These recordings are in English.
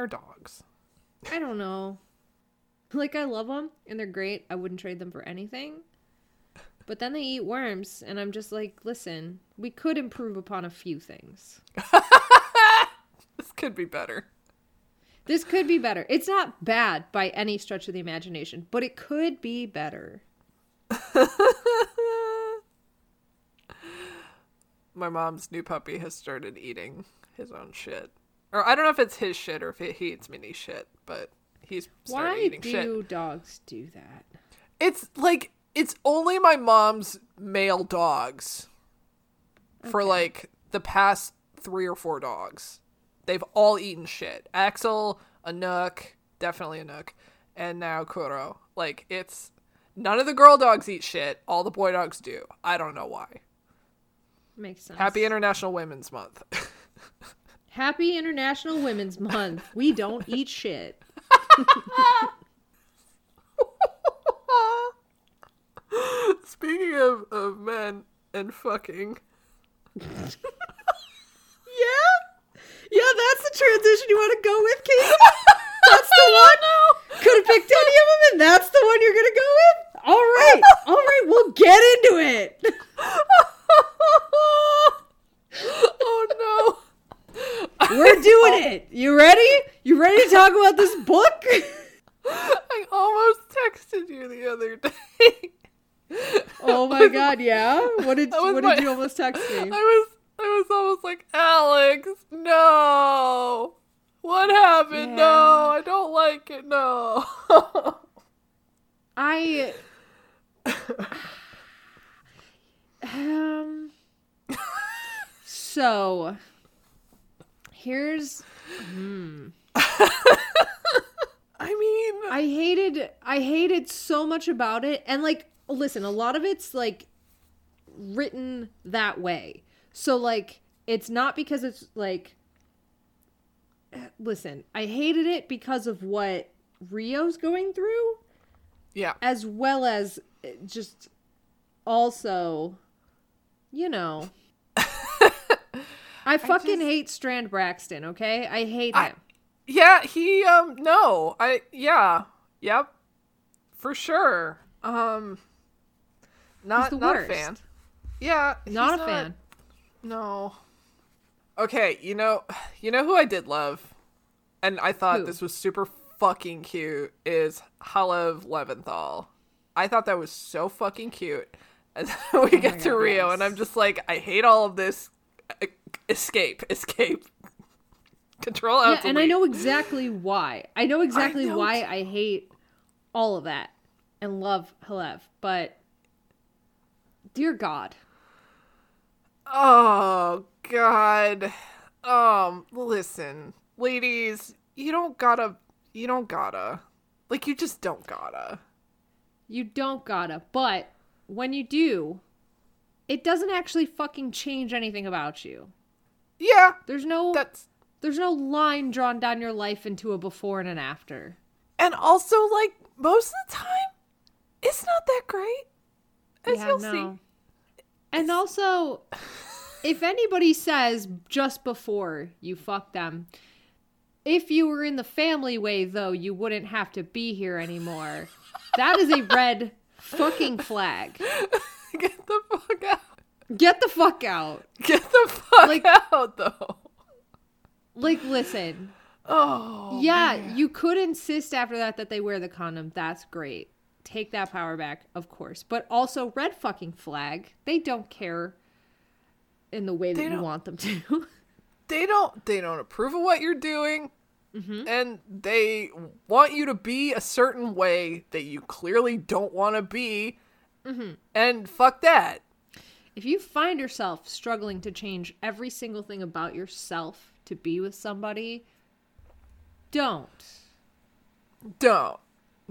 Are dogs? I don't know. Like I love them and they're great. I wouldn't trade them for anything. But then they eat worms and I'm just like, listen, we could improve upon a few things. This could be better. This could be better. It's not bad by any stretch of the imagination, but it could be better. My mom's new puppy has started eating his own shit. Or I don't know if it's his shit or if he eats mini shit, but he's started Why eating do shit. dogs do that? It's like it's only my mom's male dogs for like the past three or four dogs. They've all eaten shit. Axel, a nook, definitely a nook, and now Kuro. Like it's none of the girl dogs eat shit. All the boy dogs do. I don't know why. Makes sense. Happy International Women's Month. Happy International Women's Month. We don't eat shit. Speaking of, of men and fucking, Yeah? Yeah, that's the transition you want to go with, Casey? That's the one? Could have picked any of them, and that's the one you're going to go with? All right. All right, we'll get into it. oh no. We're doing it. You ready? You ready to talk about this book? I almost texted you the other day. Oh my god, yeah? What did what my- did you almost text me? I was I was almost like, Alex, no. What happened? No, I don't like it. No. I um so here's I mean, I hated I hated so much about it and like listen, a lot of it's like written that way. So like it's not because it's like listen, I hated it because of what Rio's going through yeah. as well as just also you know I fucking just- hate Strand Braxton, okay? I hate I- him. Yeah, he um no. I yeah. Yep. For sure. Um not the not worst. a fan. Yeah, not a fan. No. Okay, you know, you know who I did love, and I thought Who? this was super fucking cute is Halev Leventhal. I thought that was so fucking cute. And then we get to Oh Rio, and I'm just like, I hate all of this. Escape, escape, control out. Yeah, and I know exactly why. I know exactly know why. I hate all of that and love Halev, but dear God. Oh God. Um, listen, ladies, you don't gotta. You don't gotta. Like, you just don't gotta. You don't gotta, but when you do, it doesn't actually fucking change anything about you. Yeah, There's no that's there's no line drawn down your life into a before and an after. and also like most of the time, it's not that great. As Yeah, you'll no. see. And also, if anybody says just before you fuck them, if you were in the family way though, you wouldn't have to be here anymore. That is a red fucking flag. Get the fuck out. Get the fuck out. Get the fuck Like- out though. Like, listen. Oh. yeah, you could insist after that that they wear the condom. That's great. Take that power back, of course. But also, red fucking flag. They don't care in the way that you want them to. they don't they don't approve of what you're doing Mm-hmm. and they want you to be a certain way that you clearly don't want to be Mm-hmm. and fuck that If you find yourself struggling to change every single thing about yourself to be with somebody, don't. don't.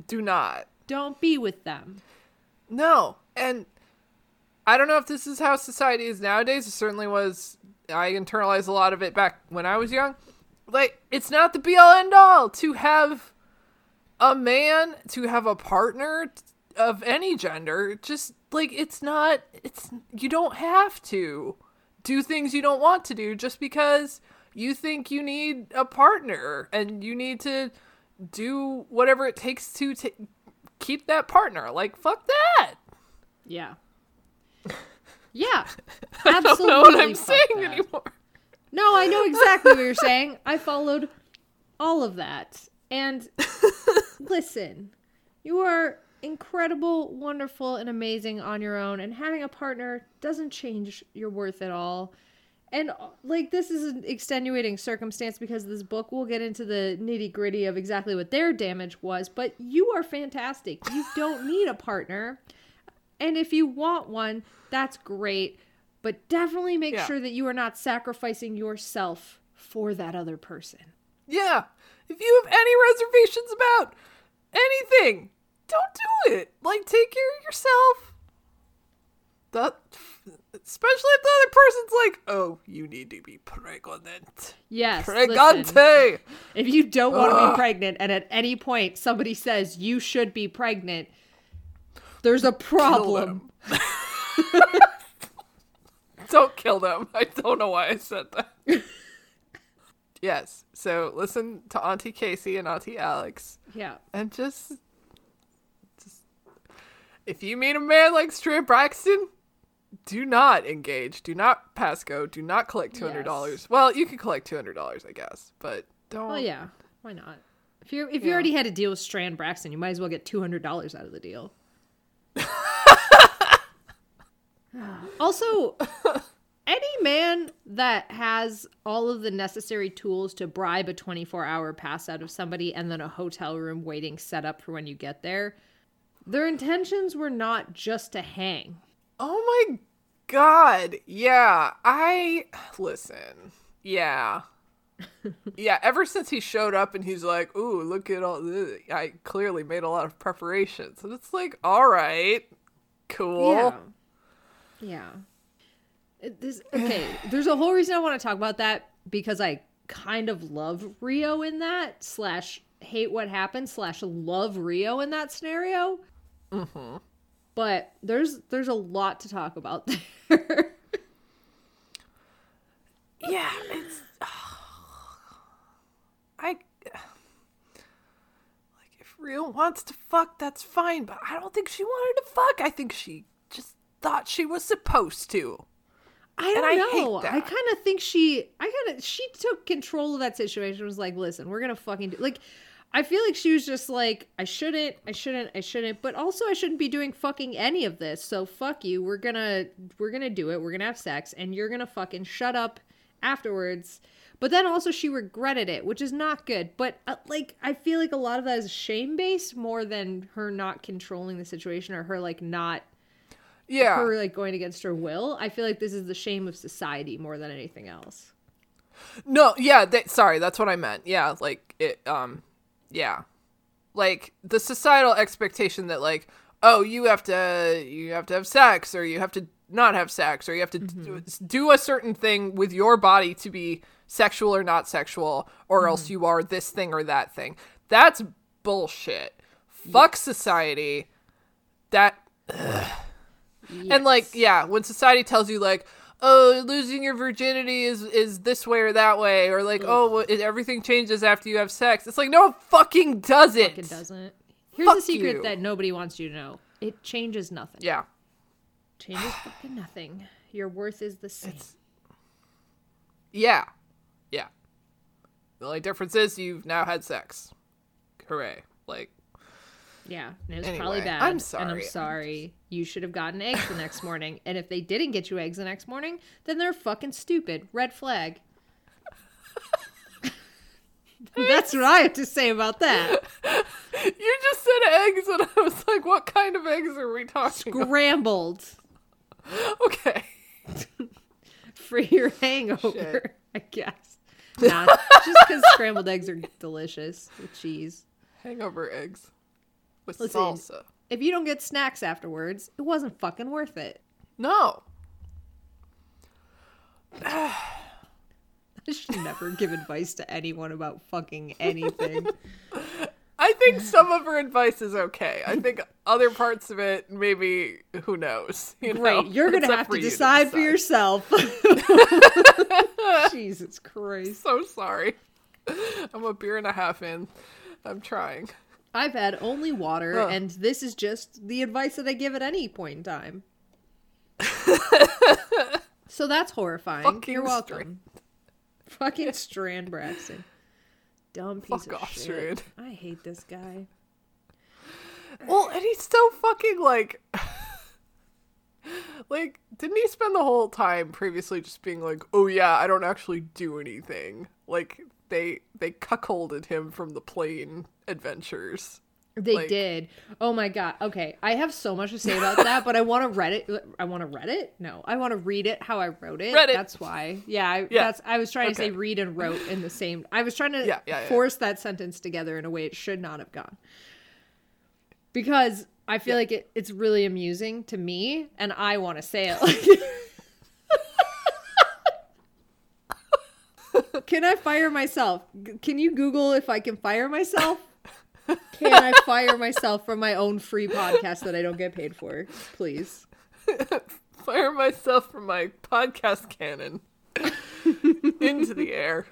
Do not. Don't be with them. no. And i don't know if this is how society is nowadays. It certainly was. I internalized a lot of it back when i was young. Like it's not the be all end all to have a man to have a partner of any gender just like it's not it's you don't have to do things you don't want to do just because you think you need a partner and you need to do whatever it takes to ta keep that partner like fuck that Yeah. Yeah. i don't Absolutely. know what i'm saying that. anymore No, I know exactly what you're saying. I followed all of that. And listen, you are incredible, wonderful, and amazing on your own, and having a partner doesn't change your worth at all. And like this is an extenuating circumstance because this book will get into the nitty gritty of exactly what their damage was, but you are fantastic. You don't need a partner. And if you want one, that's great. But definitely make Yeah. sure that you are not sacrificing yourself for that other person. Yeah. If you have any reservations about anything, don't do it. Like, take care of yourself. That, especially if the other person's like, "Oh, you need to be pregnant." Yes. Pregante. listen, if you don't want to be pregnant and at any point somebody says you should be pregnant, there's a problem. Don't kill them. I don't know why I said that. yes. So listen to Auntie Casey and Auntie Alex. Yeah. and just if you meet a man like Strand Braxton, do not engage. Do not pass go. Do not collect two hundred dollars. Well, you can collect two hundred dollars, I guess, but don't. Well, yeah. Why not? If you if you Yeah. already had a deal with Strand Braxton, you might as well get two hundred dollars out of the deal. also, any man that has all of the necessary tools to bribe a twenty four hour pass out of somebody and then a hotel room waiting set up for when you get there, their intentions were not just to hang. Oh my god. Yeah. I listen. Yeah. yeah, ever since he showed up and he's like, "Ooh, look at all this." I clearly made a lot of preparations. And it's like, "All right. Cool." Yeah. Yeah. This okay. There's a whole reason I want to talk about that because I kind of love Rio in that slash hate what happened slash love Rio in that scenario. Mm-hmm. But there's there's a lot to talk about there. Yeah, it's I like if Rio wants to fuck, that's fine, but I don't think she wanted to fuck. I think she just thought she was supposed to. I don't I know. I kind of think she, I kind of, she took control of that situation. Was like, listen, we're gonna fucking do. Like, I feel like she was just like, I shouldn't, I shouldn't, I shouldn't. But also, I shouldn't be doing fucking any of this. So fuck you. We're gonna, we're gonna do it. We're gonna have sex, and you're gonna fucking shut up afterwards. But then also she regretted it, which is not good. But uh, like, I feel like a lot of that is shame based more than her not controlling the situation or her like not Yeah. her like going against her will. I feel like this is the shame of society more than anything else. No, yeah, they, sorry, that's what I meant. Yeah, like it um yeah. Like the societal expectation that like oh, you have to you have to have sex or you have to not have sex or you have to do, mm-hmm. do a certain thing with your body to be sexual or not sexual or else mm-hmm. you are this thing or that thing. That's bullshit. Fuck society. That and like yeah when society tells you like oh losing your virginity is is this way or that way or like oh well, it, everything changes after you have sex it's like no it fucking doesn't It doesn't. Here's Fuck the secret you. that nobody wants you to know. It changes nothing. yeah Changes fucking nothing. Your worth is the same. yeah yeah the only difference is you've now had sex hooray like yeah, and it was Anyway, probably bad. I'm And I'm sorry. You should have gotten eggs the next morning. And if they didn't get you eggs the next morning, then they're fucking stupid. Red flag. That's what I have to say about that. You just said eggs, and I was like, "What kind of eggs are we talking?" about? Scrambled Okay. for your hangover, Shit. I guess. Nah, just because scrambled eggs are delicious with cheese. Hangover eggs with Listen. salsa. If you don't get snacks afterwards, it wasn't fucking worth it. No. I should never give advice to anyone about fucking anything. I think some of her advice is okay. I think other parts of it, maybe, who knows? You know? Right, you're gonna It's have to you decide for decide. yourself. Jesus Christ. So sorry. I'm a beer and a half in. I'm trying. I've had only water, Ugh. and this is just the advice that I give at any point in time. so that's horrifying. Fucking You're welcome. Fucking Strand Braxton. Dumb piece Fuck of off, shit. Strand. I hate this guy. Well, and he's so fucking like. like, didn't he spend the whole time previously just being like, oh yeah, I don't actually do anything? Like, they they cuckolded him from the plane adventures. They Like- did. Oh my god. Okay, I have so much to say about that, but I want to read it. I want to read it. No, I want to read it how I wrote it. Read it. That's why. Yeah, I, Yeah. that's. I was trying to say read and wrote in the same. I was trying to Yeah, yeah, yeah. force that sentence together in a way it should not have gone. Because I feel like it, it's really amusing to me, and I want to say it. Like can I fire myself? Can you Google if I can fire myself? Can I fire myself from my own free podcast that I don't get paid for? Please. Fire myself from my podcast cannon into the air.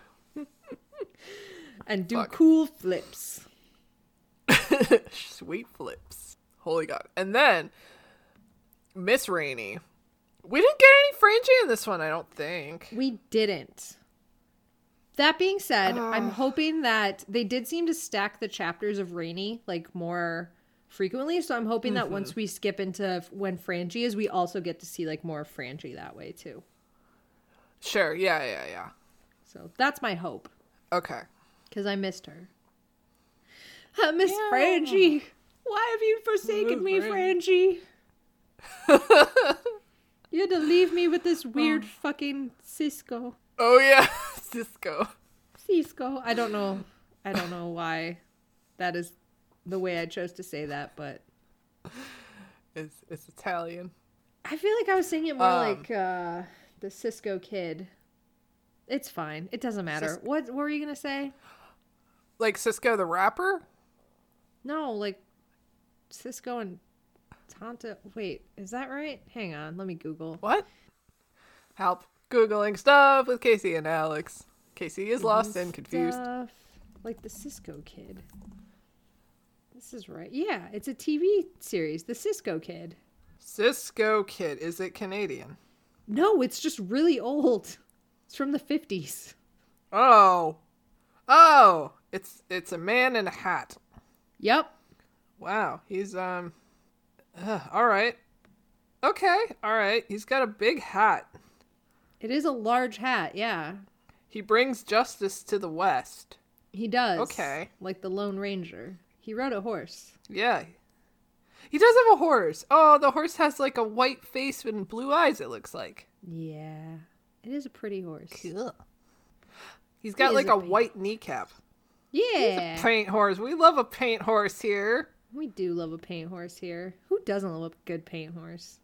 And do Fuck. cool flips. Sweet flips. Holy God. And then Miss Rainy. We didn't get any Frangie in this one, I don't think. We didn't. That being said, I'm hoping that they did seem to stack the chapters of Rainy like more frequently. So I'm hoping that once mm-hmm. we skip into when Frangie is, we also get to see like more of Frangie that way too. Sure, yeah, yeah, yeah. So that's my hope Okay. because I missed her. I miss Yeah. Frangie. Why have you forsaken me, Frangie? you had to leave me with this weird oh. fucking Cisco. Oh yeah, Cisco. Cisco. I don't know. I don't know why that is the way I chose to say that, but It's it's Italian. I feel like I was saying it more Um, like uh, the Cisco kid. It's fine. It doesn't matter. Cis- what, what were you gonna say? Like Cisco the rapper? No, like Cisco and Tanta. Wait, is that right? Hang on. Let me Google. What? Help. Googling stuff with Casey and Alex. Casey is lost and confused. Stuff like the Cisco kid. This is right. Yeah, it's a TV series. The Cisco kid. Cisco Kid. Is it Canadian? No, it's just really old. It's from the 50s. Oh. Oh. It's it's a man in a hat. Yep. Wow. He's um uh, all right. Okay. All right. He's got a big hat. It is a large hat, yeah. He brings justice to the West. He does. Okay. Like the Lone Ranger. He rode a horse. Yeah. He does have a horse. Oh, the horse has like a white face and blue eyes, it looks like. Yeah. It is a pretty horse. Cool. He's got is like a a white kneecap. Yeah. Paint horse. We love a paint horse here. We do love a paint horse here. Who doesn't love a good paint horse?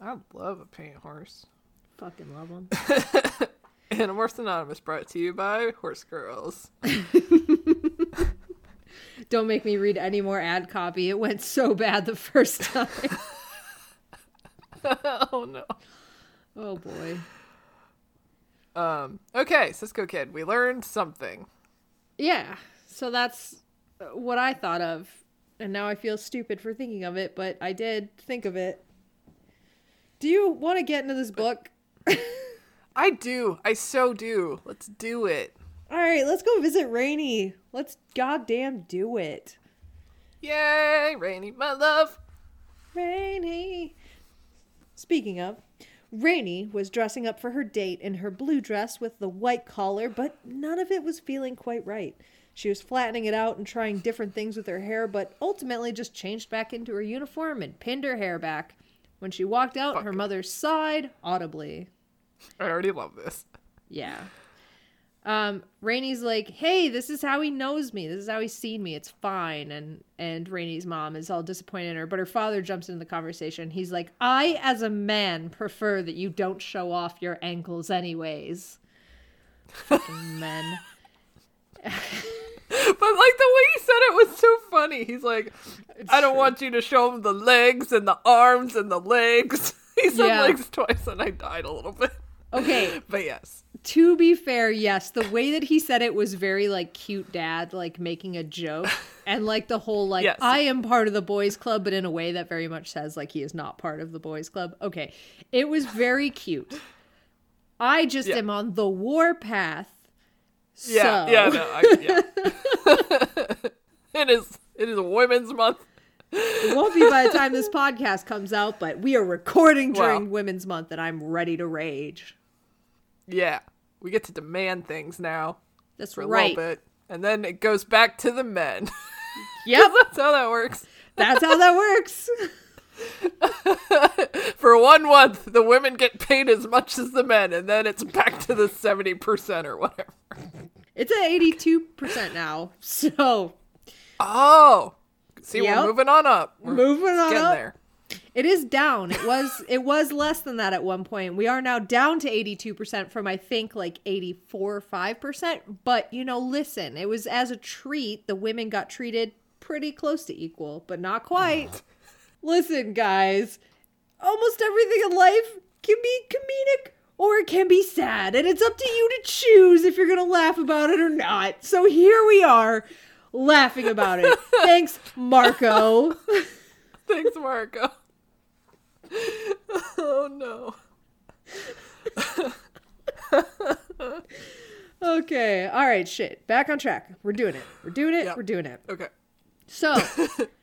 I love a paint horse. Fucking love them. Animorphs Anonymous brought to you by Horse Girls. Don't make me read any more ad copy. It went so bad the first time. oh no. oh boy. Um. Okay, Cisco Kid. We learned something. Yeah. So that's uh, what I thought of. And now I feel stupid for thinking of it, but I did think of it. Do you want to get into this book? I do. I so do. Let's do it. All right, let's go visit Rainy. Let's goddamn do it. Yay, Rainy, my love. Rainy. Speaking of, Rainy was dressing up for her date in her blue dress with the white collar, but none of it was feeling quite right. She was flattening it out and trying different things with her hair, but ultimately just changed back into her uniform and pinned her hair back. When she walked out, Fuck. her mother sighed audibly. I already love this. Yeah. Um, Rainy's like, "Hey, this is how he knows me. This is how he's seen me. It's fine." And and Rainy's mom is all disappointed in her, but her father jumps into the conversation. He's like, "I, as a man, prefer that you don't show off your ankles, anyways." Fucking men. But like the way he said it was so funny. He's like, I don't true. want you to show him the legs and the arms and the legs. He said Yeah. legs twice and I died a little bit. Okay, But yes. to be fair, yes, the way that he said it was very like cute dad, like making a joke, and like the whole like Yes. I am part of the boys club, but in a way that very much says like he is not part of the boys club. Okay, it was very cute. I just Yeah. am on the war path. Yeah. so- Yeah. No, I, yeah. it is. It is a women's month. It won't be by the time this podcast comes out, but we are recording during Wow. Women's Month, and I'm ready to rage. Yeah. We get to demand things now That's for a right. little bit, and then it goes back to the men. Yep, That's how that works. that's how that works. For one month, the women get paid as much as the men, and then it's back to the seventy percent or whatever. It's at 82% now. So Oh, see, Yep. we're moving on up. We're moving on getting up. there. It is down. It was it was less than that at one point. We are now down to 82% from I think like 84 5%, but you know, listen, it was as a treat the women got treated pretty close to equal, but not quite. listen, guys, almost everything in life can be comedic or it can be sad, and it's up to you to choose if you're going to laugh about it or not. So here we are laughing about it. Thanks, Marco. Thanks, Marco. Oh no. Okay. All right. Shit. Back on track. We're doing it. We're doing it. Yep. We're doing it. Okay. So,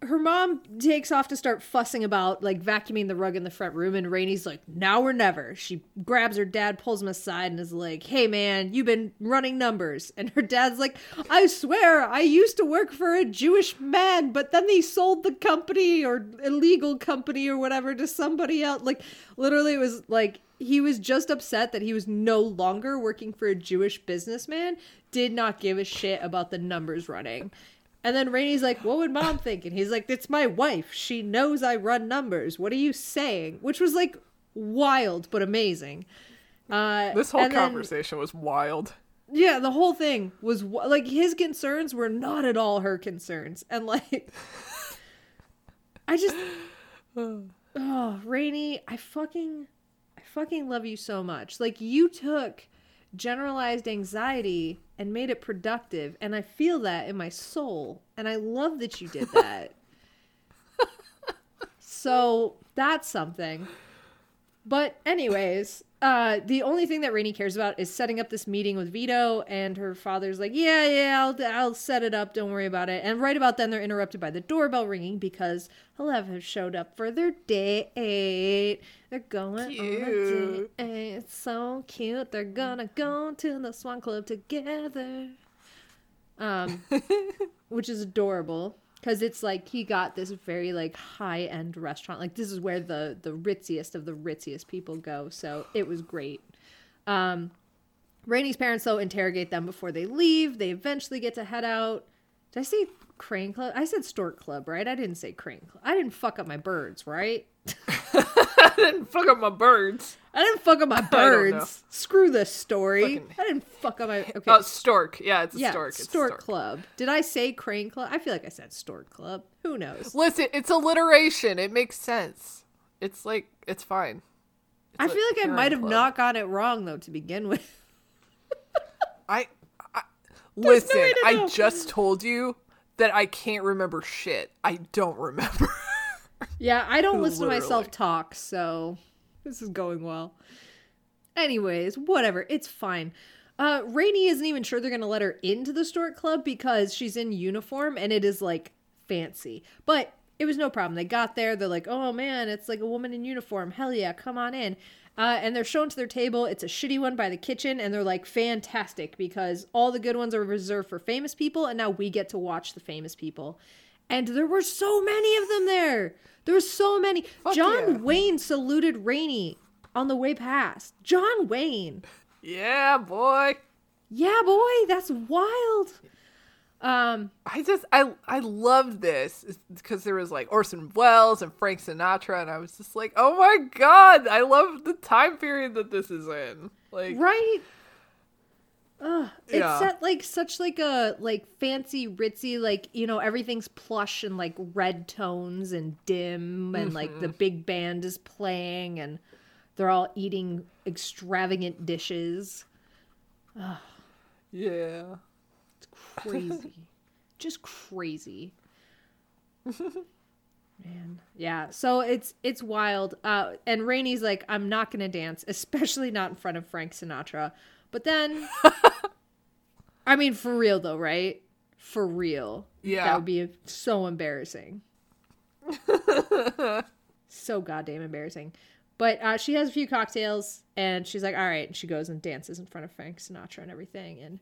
her mom takes off to start fussing about like vacuuming the rug in the front room, and Rainy's like, "Now or never." She grabs her dad, pulls him aside, and is like, "Hey, man, you've been running numbers." And her dad's like, "I swear, I used to work for a Jewish man, but then they sold the company or illegal company or whatever to somebody else." Like, literally, it was like he was just upset that he was no longer working for a Jewish businessman, did not give a shit about the numbers running. And then Rainy's like, What would mom think? And he's like, It's my wife. She knows I run numbers. What are you saying? Which was like wild but amazing. Uh, This whole and then- conversation was wild. yeah, the whole thing was like his concerns were not at all her concerns. And like, I just, oh, Rainy, I fucking, I fucking love you so much. Like, you took generalized anxiety and made it productive. And I feel that in my soul. And I love that you did that. so that's something. But anyways, uh, the only thing that Rainy cares about is setting up this meeting with Vito, and her father's like, "Yeah, yeah, I'll I'll set it up. Don't worry about it." And right about then, they're interrupted by the doorbell ringing because Halev have showed up for their date. They're going on a date. It's so cute. They're gonna go to the Swan Club together. Um, which is adorable because it's like he got this very like high end restaurant. Like this is where the the ritziest of the ritziest people go. So it was great. Um, Rainy's parents though interrogate them before they leave. They eventually get to head out. Did I say Crane Club? I said Stork Club, right? I didn't say Crane Club. I didn't fuck up my birds, right? I didn't fuck up my birds. I didn't fuck up my birds. Screw this story. Fucking- I didn't fuck up my. Okay. Oh, stork. Yeah, it's a yeah, stork. It's Stork stork. Club. Did I say Crane Club? I feel like I said Stork Club. Who knows? Listen, it's alliteration. It makes sense. It's like it's fine. I It's feel like I might have Club. not got it wrong though to begin with. I, I listen. to. I just told you that I can't remember shit. I don't remember. Yeah, I don't listen to myself talk, so this is going well. Anyways, whatever. It's fine. Uh, Rainy isn't even sure they're gonna let her into the Stork Club because she's in uniform and it is like fancy. But it was no problem. They got there. They're like, oh man, it's like a woman in uniform. Hell yeah, come on in. Uh, and they're shown to their table. It's a shitty one by the kitchen, and they're like, fantastic, because all the good ones are reserved for famous people, and now we get to watch the famous people. And there were so many of them there. There were so many. John yeah. Wayne saluted Rainy on the way past. John Wayne. Yeah, boy. Yeah, boy, that's wild. Um, I just I I loved this because there was like Orson Welles and Frank Sinatra, and I was just like, oh my god, I love the time period that this is in. Like, right? Ugh, it's Yeah. set like such like a like fancy ritzy like you know everything's plush and like red tones and dim and like Mm-hmm. the big band is playing and they're all eating extravagant dishes. yeah, it's Crazy, just crazy. Man, yeah. So it's it's wild. Uh, and Rainy's like, I'm not gonna dance, especially not in front of Frank Sinatra. But then, I mean, for real though, right? For real. Yeah. That would be so embarrassing. so goddamn embarrassing. But uh, she has a few cocktails and she's like, all right. And she goes and dances in front of Frank Sinatra and everything. And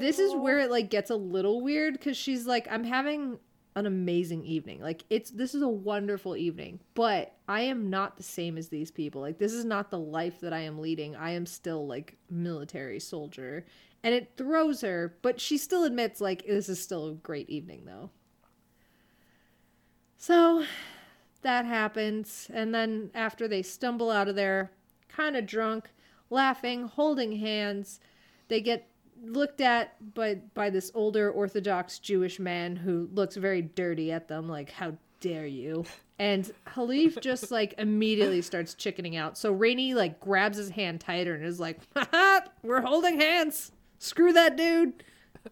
this is where it like gets a little weird because she's like, I'm having an amazing evening. Like it's this is a wonderful evening, but I am not the same as these people. Like this is not the life that I am leading. I am still like military soldier. And it throws her, but she still admits like this is still a great evening though. So that happens, and then after they stumble out of there, kind of drunk, laughing, holding hands, they get looked at by by this older Orthodox Jewish man who looks very dirty at them, like "How dare you!" And Halev just like immediately starts chickening out. So Rainy like grabs his hand tighter and is like, "Haha, we're holding hands. Screw that dude."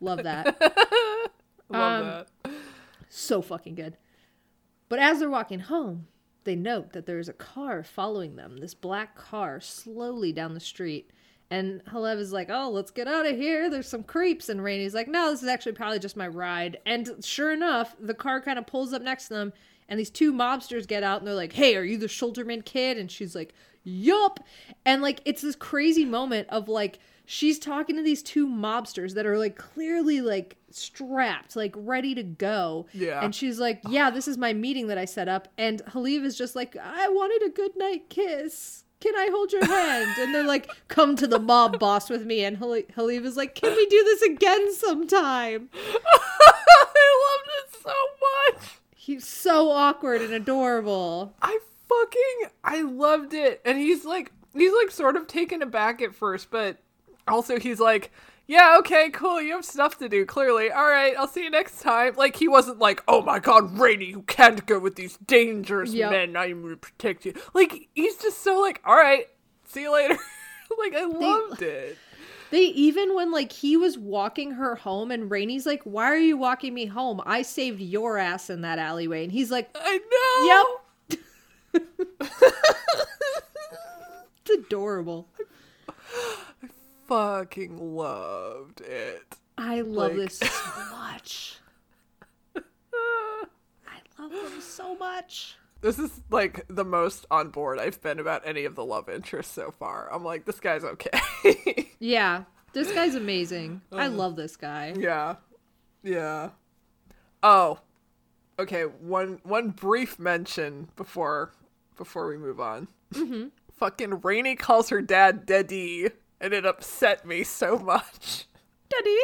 Love that. love Um, that. so fucking good. But as they're walking home, they note that there's a car following them, this black car slowly down the street. And Halev is like, oh, let's get out of here. There's some creeps. And Rainy's like, no, this is actually probably just my ride. And sure enough, the car kind of pulls up next to them. And these two mobsters get out and they're like, hey, are you the Schulterman kid? And she's like, yup. And like, it's this crazy moment of like, she's talking to these two mobsters that are like clearly like strapped, like ready to go. Yeah. And she's like, yeah, this is my meeting that I set up. And Halev is just like, I wanted a good night kiss. Can I hold your hand? And they're like, come to the mob boss with me. And Halev is like, can we do this again sometime? I loved it so much. He's so awkward and adorable. I fucking I loved it. And he's like he's like sort of taken aback at first, but also he's like, Yeah, okay, cool, you have stuff to do, clearly. Alright, I'll see you next time. Like he wasn't like, Oh my god, Rainy, you can't go with these dangerous Yep. men, I'm gonna protect you. Like he's just so like, Alright, see you later. like I loved it. They even when like he was walking her home and Rainy's like, Why are you walking me home? I saved your ass in that alleyway. And he's like, I know. Yep. it's adorable. Fucking loved it. I love Like- this so much. I love them so much. This is like the most on board I've been about any of the love interests so far. I'm like, this guy's okay. Yeah. This guy's amazing. I love this guy. yeah. Yeah. Oh. Okay, one one brief mention before before we move on. Mm-hmm. Fucking Rainy calls her dad Daddy, and it upset me so much. Daddy.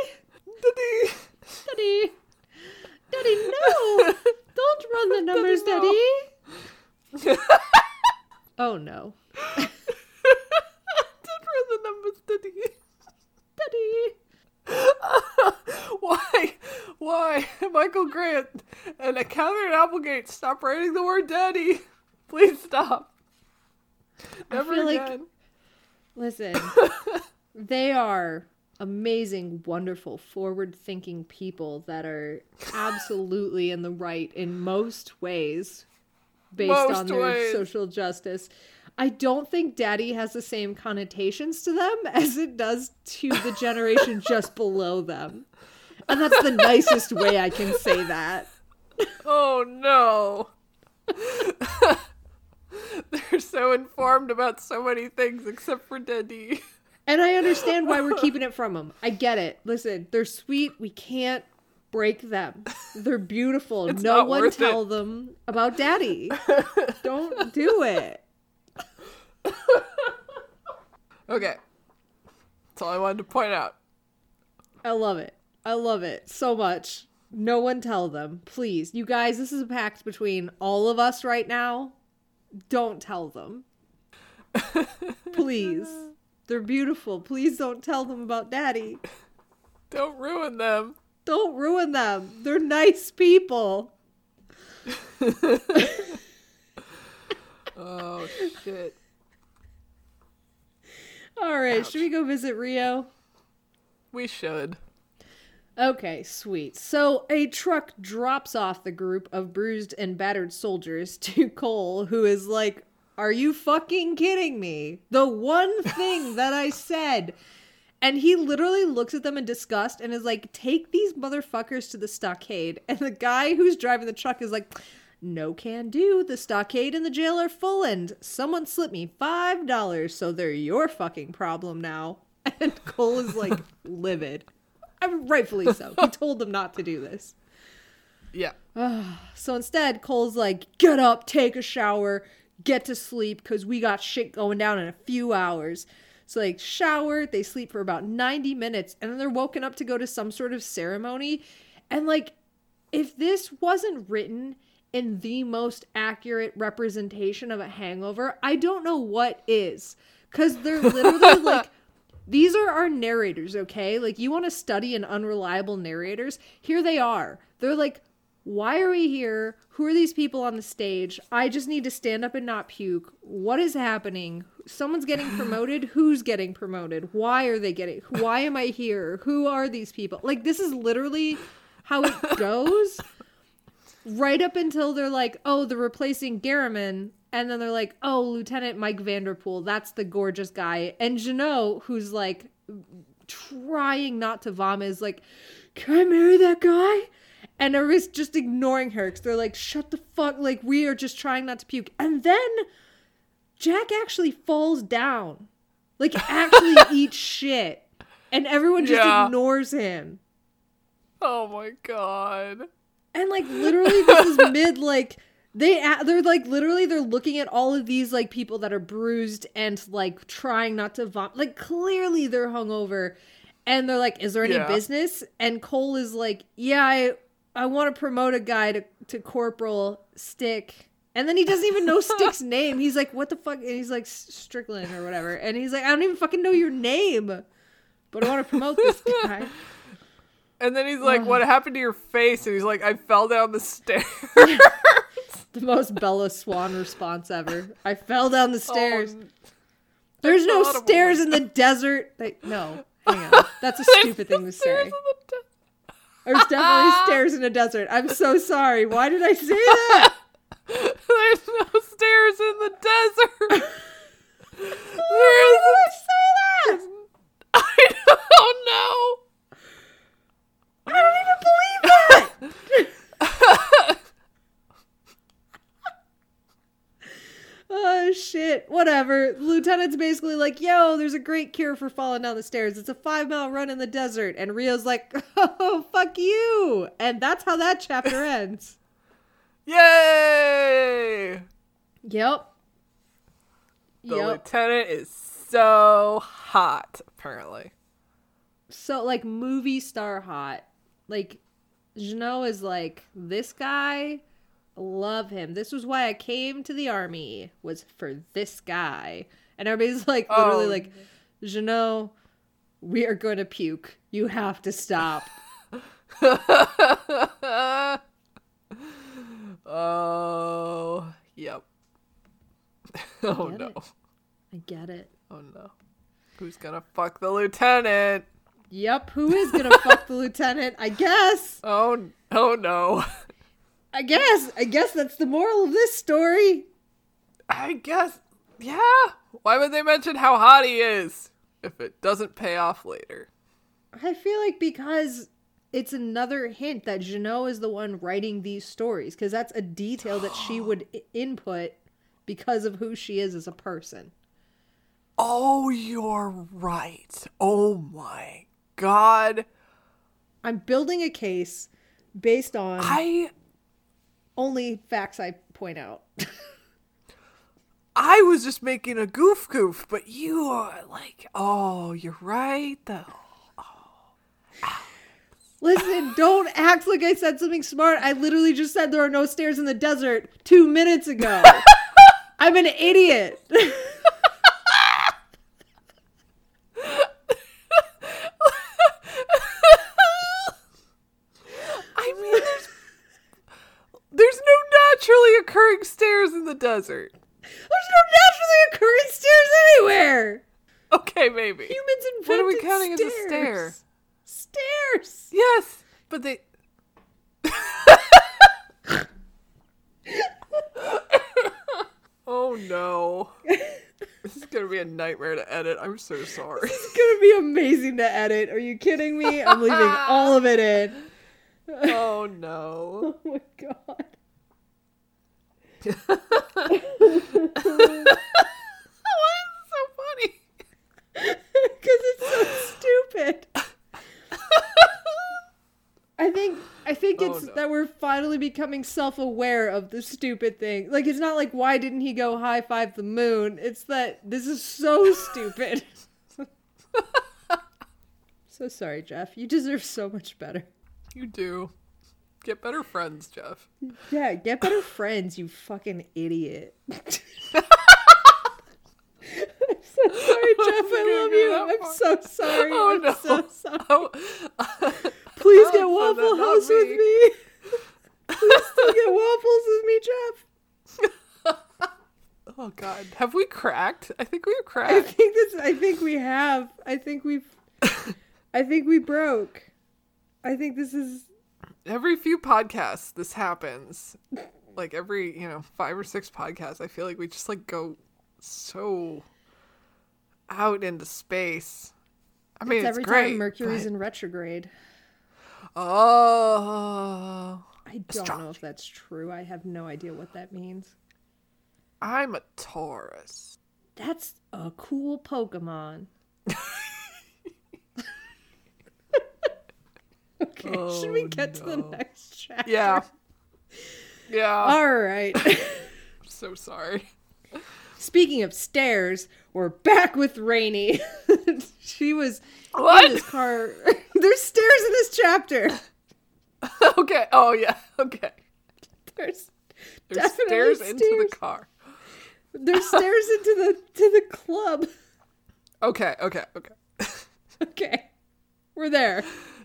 Daddy. Daddy. Daddy, no. Don't run the numbers, Daddy, Daddy. oh no. Don't run the numbers, Daddy. Daddy. Why? Why? Michael Grant and Katherine Applegate, stop writing the word daddy. Please stop. Never feel like- again. Listen, they are amazing, wonderful, forward thinking people that are absolutely in the right in most ways based Most on their ways. social justice. I don't think daddy has the same connotations to them as it does to the generation just below them. And that's the nicest way I can say that. Oh no. They're so informed about so many things except for Dendi. And I understand why we're keeping it from them. I get it. Listen, they're sweet. We can't break them. They're beautiful. It's no one tell it. them about daddy. Don't do it. Okay. That's all I wanted to point out. I love it. I love it so much. No one tell them. Please. You guys, this is a pact between all of us right now. Don't tell them. Please. They're beautiful. Please don't tell them about daddy. Don't ruin them. Don't ruin them. They're nice people. Oh shit. All right, should we go visit Rio? We should. Okay, sweet. So a truck drops off the group of bruised and battered soldiers to Cole, who is like, Are you fucking kidding me? The one thing that I said. And he literally looks at them in disgust and is like, Take these motherfuckers to the stockade. And the guy who's driving the truck is like, No can do. The stockade and the jail are full, and someone slipped me $5, so they're your fucking problem now. And Cole is like, livid. I mean, rightfully so. He told them not to do this. Yeah. So instead, Cole's like, get up, take a shower, get to sleep, because we got shit going down in a few hours. So, like, shower, they sleep for about 90 minutes, and then they're woken up to go to some sort of ceremony. And, like, if this wasn't written in the most accurate representation of a hangover, I don't know what is. Because they're literally like, these are our narrators, okay? Like, you want to study an unreliable narrators? Here they are. They're like, why are we here? Who are these people on the stage? I just need to stand up and not puke. What is happening? Someone's getting promoted. Who's getting promoted? Why are they getting? Why am I here? Who are these people? Like, this is literally how it goes. right up until they're like, oh, they're replacing Garriman. And then they're like, oh, Lieutenant Mike Vanderpool, that's the gorgeous guy. And Jenou, who's like trying not to vomit, is like, can I marry that guy? And everybody's just ignoring her because they're like, shut the fuck. Like, we are just trying not to puke. And then Jack actually falls down. Like, actually eats shit. And everyone just Yeah. ignores him. Oh my god. And like literally this is mid like they they're like literally they're looking at all of these like people that are bruised and like trying not to vomit. Like clearly they're hungover and they're like is there any Yeah. business? And Cole is like, "Yeah, I I want to promote a guy to to corporal Stick." And then he doesn't even know Stick's name. He's like, "What the fuck?" And he's like Strickland or whatever. And he's like, "I don't even fucking know your name." But I want to promote this guy. And then he's like, "What happened to your face?" And he's like, "I fell down the stairs." The most Bella Swan response ever. I fell down the oh, stairs. Oh, There's no stairs in the desert. Like, no, hang on. That's a stupid thing to say. the de- There's definitely stairs in a desert. I'm so sorry. Why did I say that? There's no stairs in the desert. Why did I say that? I don't know. I don't even believe that. Oh shit. Whatever. Lieutenant's basically like, yo, there's a great cure for falling down the stairs. It's a five mile run in the desert. And Rio's like, oh, fuck you. And that's how that chapter ends. Yay! Yep. The Yep. lieutenant is so hot, apparently. So like movie star hot. Like Jenou is like this guy love him. This was why I came to the army was for this guy. And everybody's like literally Oh. like Jenou we are going to puke. You have to stop. oh, yep. oh no. it. I get it. Oh no. Who's gonna fuck the lieutenant? Yep, who is going to fuck the lieutenant? I guess. Oh, oh no. I guess. I guess that's the moral of this story. I guess, yeah. Why would they mention how hot he is if it doesn't pay off later? I feel like because it's another hint that Jenou is the one writing these stories because that's a detail that she would I- input because of who she is as a person. Oh, you're right. Oh my god. I'm building a case based on I only facts I point out. I was just making a goof goof, but you are like, oh, you're right though. Listen, don't act like I said something smart. I literally just said there are no stairs in the desert two minutes ago. I'm an idiot. I mean, there's there's no naturally occurring stairs in the desert. There's no naturally occurring stairs anywhere. Okay, maybe. Humans invented What are we counting as a stairs. stair? Stairs. Yes, but they. oh no. This is gonna be a nightmare to edit. I'm so sorry. It's gonna be amazing to edit. Are you kidding me? I'm leaving all of it in. Oh no. Oh my god. Why is it so funny? Because it's so stupid. I think I think Oh, it's no. that we're finally becoming self-aware of the stupid thing. Like it's not like why didn't he go high five the moon? It's that this is so stupid. so sorry, Jeff. You deserve so much better. You do. Get better friends, Jeff. Yeah, get better friends, you fucking idiot. I'm so sorry, Jeff. I love you. I'm so sorry. Oh, I'm no. so sorry. Oh, Please oh, get Oh, so Waffle House with me. me. Please still get waffles with me, Jeff. oh God. Have we cracked? I think we've cracked. I think this. I think we have. I think we've. I think we broke. I think this is. Every few podcasts, this happens. Like every, you know, five or six podcasts, I feel like we just like go so out into space. I mean, It's it's, every great. time Mercury's but- in retrograde. Oh, I don't know if that's true. I have no idea what that means. I'm a Taurus. That's a cool Pokemon. okay, should oh, we Oh, get to the next chapter? Yeah. Yeah. All right. I'm so sorry. Speaking of stairs, we're back with Rainy. she was What? in this car. There's stairs in this chapter. okay. Oh yeah. Okay. There's There's Definitely stairs into the car. there's stairs into the to the club. Okay. Okay. Okay. Okay. We're there.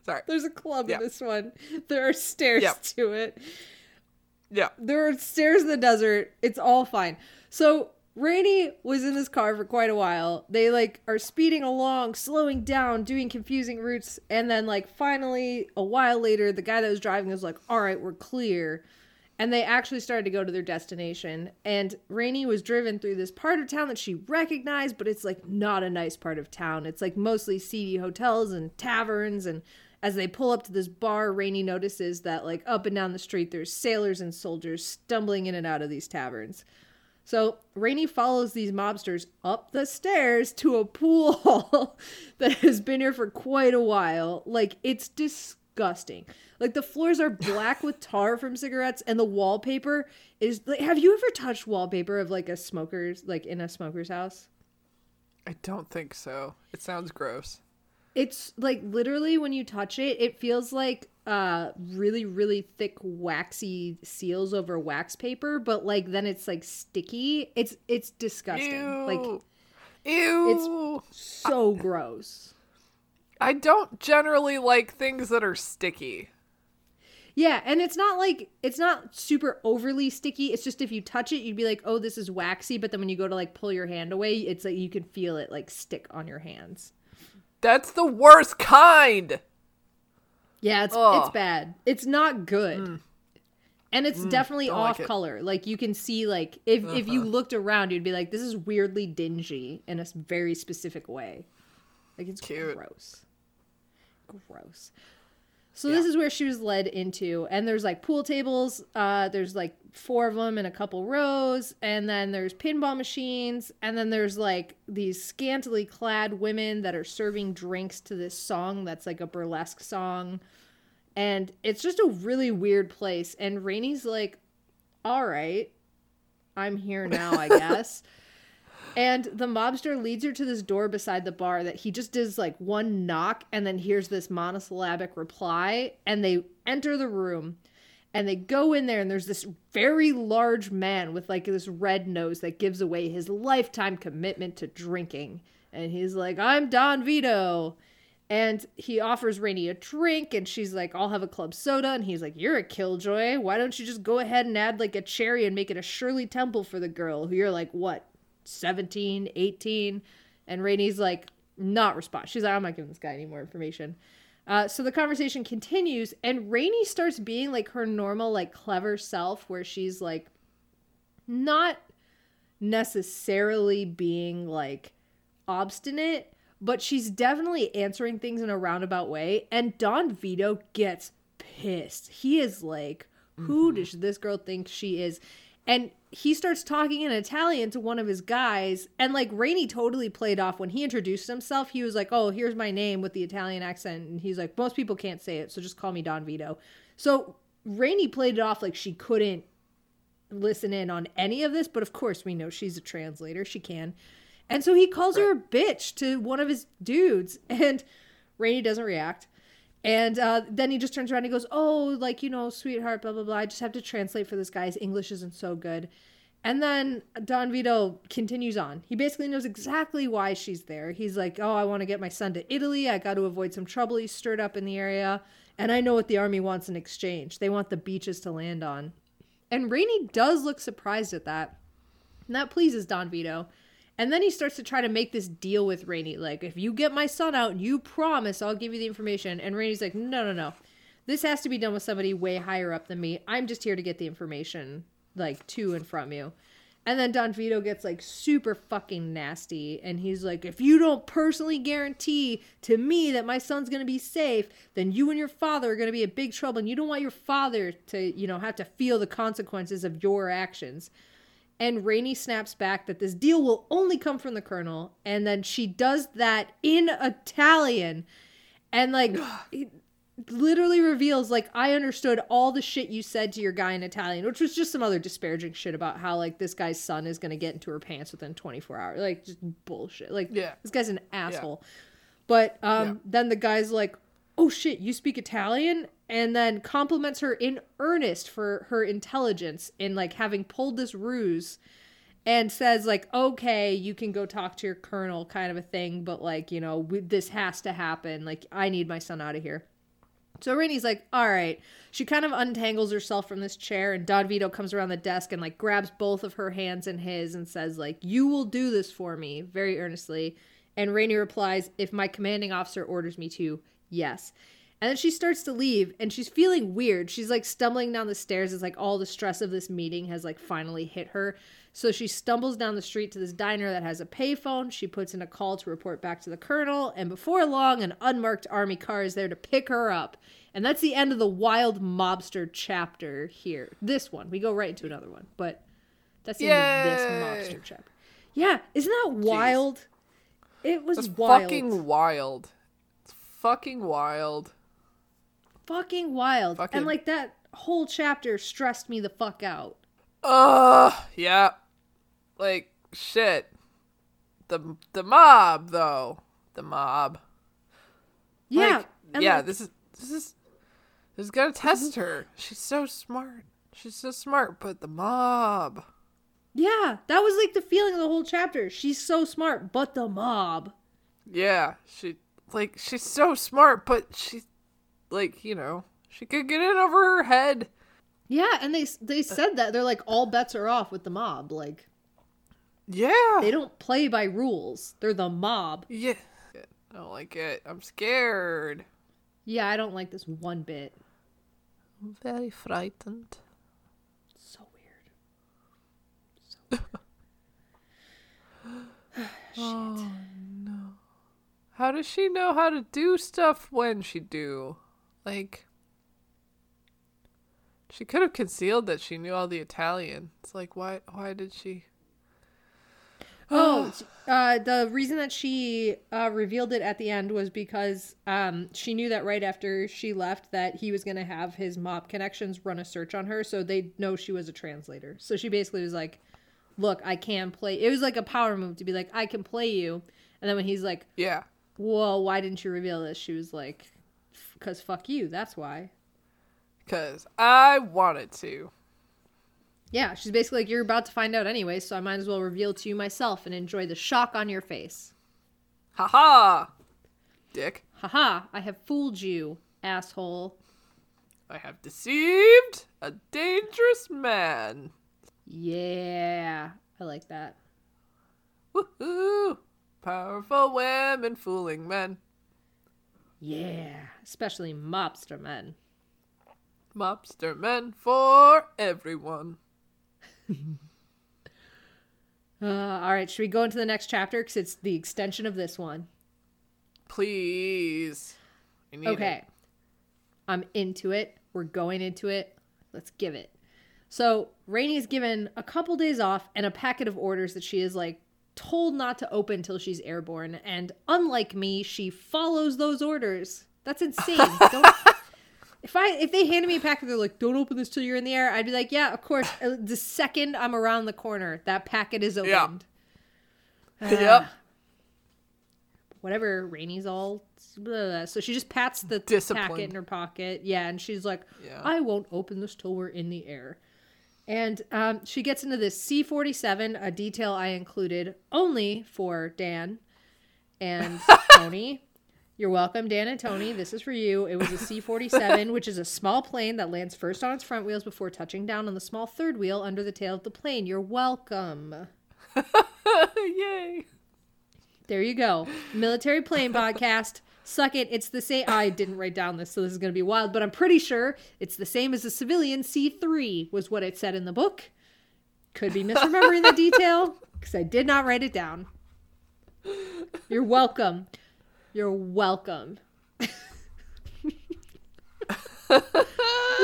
Sorry. There's a club Yeah. in this one. There are stairs Yep. to it. Yeah. There are stairs in the desert. It's all fine. So Rainy was in this car for quite a while. They like are speeding along, slowing down, doing confusing routes, and then like finally a while later, the guy that was driving was like, "All right, we're clear." And they actually started to go to their destination. And Rainy was driven through this part of town that she recognized, but it's like not a nice part of town. It's like mostly seedy hotels and taverns. And as they pull up to this bar, Rainy notices that like up and down the street, there's sailors and soldiers stumbling in and out of these taverns. So Rainy follows these mobsters up the stairs to a pool hall that has been here for quite a while. Like it's disgusting. Like the floors are black with tar from cigarettes, and the wallpaper is like. Have you ever touched wallpaper of like a smoker's, like in a smoker's house? I don't think so. It sounds gross. It's like literally when you touch it, it feels like uh really really thick waxy seals over wax paper, but like then it's like sticky. It's it's disgusting. Ew. Like Ew. It's so gross. I don't generally like things that are sticky. Yeah, and it's not like it's not super overly sticky. It's just if you touch it, you'd be like, "Oh, this is waxy," but then when you go to like pull your hand away, it's like you can feel it like stick on your hands. That's the worst kind. Yeah, it's it's bad. It's not good. Mm. And it's mm, definitely don't like off it. color. Like you can see like if if you uh-huh. looked around, you'd be like this is weirdly dingy in a very specific way. Like it's Cute. gross. Gross. So this is where she was led into, and there's like pool tables. Uh, there's like four of them in a couple rows, and then there's pinball machines, and then there's like these scantily clad women that are serving drinks to this song that's like a burlesque song, and it's just a really weird place. And Rainy's like, "All right, I'm here now, I guess." And the mobster leads her to this door beside the bar that he just does like one knock and then hears this monosyllabic reply. And they enter the room and they go in there and there's this very large man with like this red nose that gives away his lifetime commitment to drinking. And he's like, I'm Don Vito. And he offers Rainy a drink, and she's like, I'll have a club soda. And he's like, You're a killjoy. Why don't you just go ahead and add like a cherry and make it a Shirley Temple for the girl who you're like, what, 17, 18. And Rainy's like, not respond. She's like, I'm not giving this guy any more information. Uh, so the conversation continues, and Rainy starts being like her normal, like clever self, where she's like not necessarily being like obstinate, but she's definitely answering things in a roundabout way. And Don Vito gets pissed. He is like, who does this girl think she is? And he starts talking in Italian to one of his guys, and like Rainy totally played off when he introduced himself. He was like, "Oh, here's my name with the Italian accent," and he's like, "Most people can't say it, so just call me Don Vito." So Rainy played it off like she couldn't listen in on any of this, but of course we know she's a translator; she can. And so he calls her a bitch to one of his dudes, and Rainy doesn't react. And uh, then he just turns around and he goes, Oh, like, you know, sweetheart, blah, blah, blah. I just have to translate for this guy. His English isn't so good. And then Don Vito continues on. He basically knows exactly why she's there. He's like, Oh, I want to get my son to Italy. I got to avoid some trouble he's stirred up in the area. And I know what the army wants in exchange. They want the beaches to land on. And Rainy does look surprised at that. And that pleases Don Vito. And then he starts to try to make this deal with Rainy. Like, if you get my son out, you promise I'll give you the information. And Rainy's like, no, no, no. This has to be done with somebody way higher up than me. I'm just here to get the information, like, to and from you. And then Don Vito gets like super fucking nasty. And he's like, if you don't personally guarantee to me that my son's going to be safe, then you and your father are going to be in big trouble. And you don't want your father to, you know, have to feel the consequences of your actions. And Rainy snaps back that this deal will only come from the colonel. And then she does that in Italian. And like, it literally reveals, like, I understood all the shit you said to your guy in Italian, which was just some other disparaging shit about how, like, this guy's son is going to get into her pants within 24 hours. Like, just bullshit. Like, Yeah. this guy's an asshole. But um, Yeah. then the guy's like, oh shit, you speak Italian? And then compliments her in earnest for her intelligence in like having pulled this ruse and says like, okay, you can go talk to your colonel kind of a thing, but like, you know, this has to happen. Like, I need my son out of here. So Rainy's like, all right. She kind of untangles herself from this chair, and Don Vito comes around the desk and like grabs both of her hands in his and says, like, you will do this for me, very earnestly. And Rainy replies, if my commanding officer orders me to, yes. And then she starts to leave and she's feeling weird. She's like stumbling down the stairs It's like all the stress of this meeting has like finally hit her. So she stumbles down the street to this diner that has a payphone. She puts in a call to report back to the colonel, and before long, an unmarked army car is there to pick her up. And that's the end of the wild mobster chapter here. This one. We go right into another one, but that's the end of this mobster chapter. Yeah, isn't that wild? It was That's wild. fucking wild. It's fucking wild. Fucking wild. Fucking- And like that whole chapter stressed me the fuck out. Ugh, yeah. Like shit. The the mob though. The mob. Yeah. Like, yeah, like, this is this is this is gonna test her. She's so smart. She's so smart, but the mob. yeah, that was like the feeling of the whole chapter. She's so smart, but the mob. Yeah, she like she's so smart, but she like, you know, she could get in over her head. Yeah, and they they said that they're like all bets are off with the mob. Like Yeah. they don't play by rules. They're the mob. Yeah. I don't like it. I'm scared. Yeah, I don't like this one bit. I'm very frightened. So weird. So. Oh no. How does she know how to do stuff when she do? Like She could have concealed that she knew all the Italian. It's like why why did she Oh, uh, the reason that she uh, revealed it at the end was because um, she knew that right after she left that he was going to have his mob connections run a search on her, so they know she was a translator. So she basically was like, "Look, I can play." It was like a power move to be like, "I can play you," and then when he's like, Yeah. "Whoa, why didn't you reveal this?" She was like, "Cause fuck you. That's why." Cause I wanted to. Yeah, she's basically like, "You're about to find out anyway, so I might as well reveal to you myself and enjoy the shock on your face." Haha. Dick. Haha, I have fooled you, asshole. I have deceived a dangerous man. Yeah, I like that. Woohoo! Powerful women fooling men. Yeah, especially mobster men. Mobster men for everyone. Uh, all right, should we go into the next chapter? Because it's the extension of this one. Please. Okay. it. I'm into it. We're going into it. Let's give it. So, Rainy's given a couple days off and a packet of orders that she is like told not to open till she's airborne. And unlike me, she follows those orders. That's insane. Don't, if I if they handed me a packet, they're like, "Don't open this till you're in the air." I'd be like, "Yeah, of course." Uh, The second I'm around the corner, that packet is Yeah. opened. Yep. whatever. Rainy's all blah, blah, so she just pats the packet in her pocket. Yeah, and she's like, Yeah. "I won't open this till we're in the air." And um, she gets into this C forty seven, a detail I included only for Dan and Tony. You're welcome, Dan and Tony. This is for you. It was a C 47, which is a small plane that lands first on its front wheels before touching down on the small third wheel under the tail of the plane. You're welcome. Yay. There you go. Military plane podcast. Suck it. It's the same. I didn't write down this, so this is going to be wild, but I'm pretty sure it's the same as a civilian C3, was what it said in the book. Could be misremembering the detail because I did not write it down. You're welcome. You're welcome. this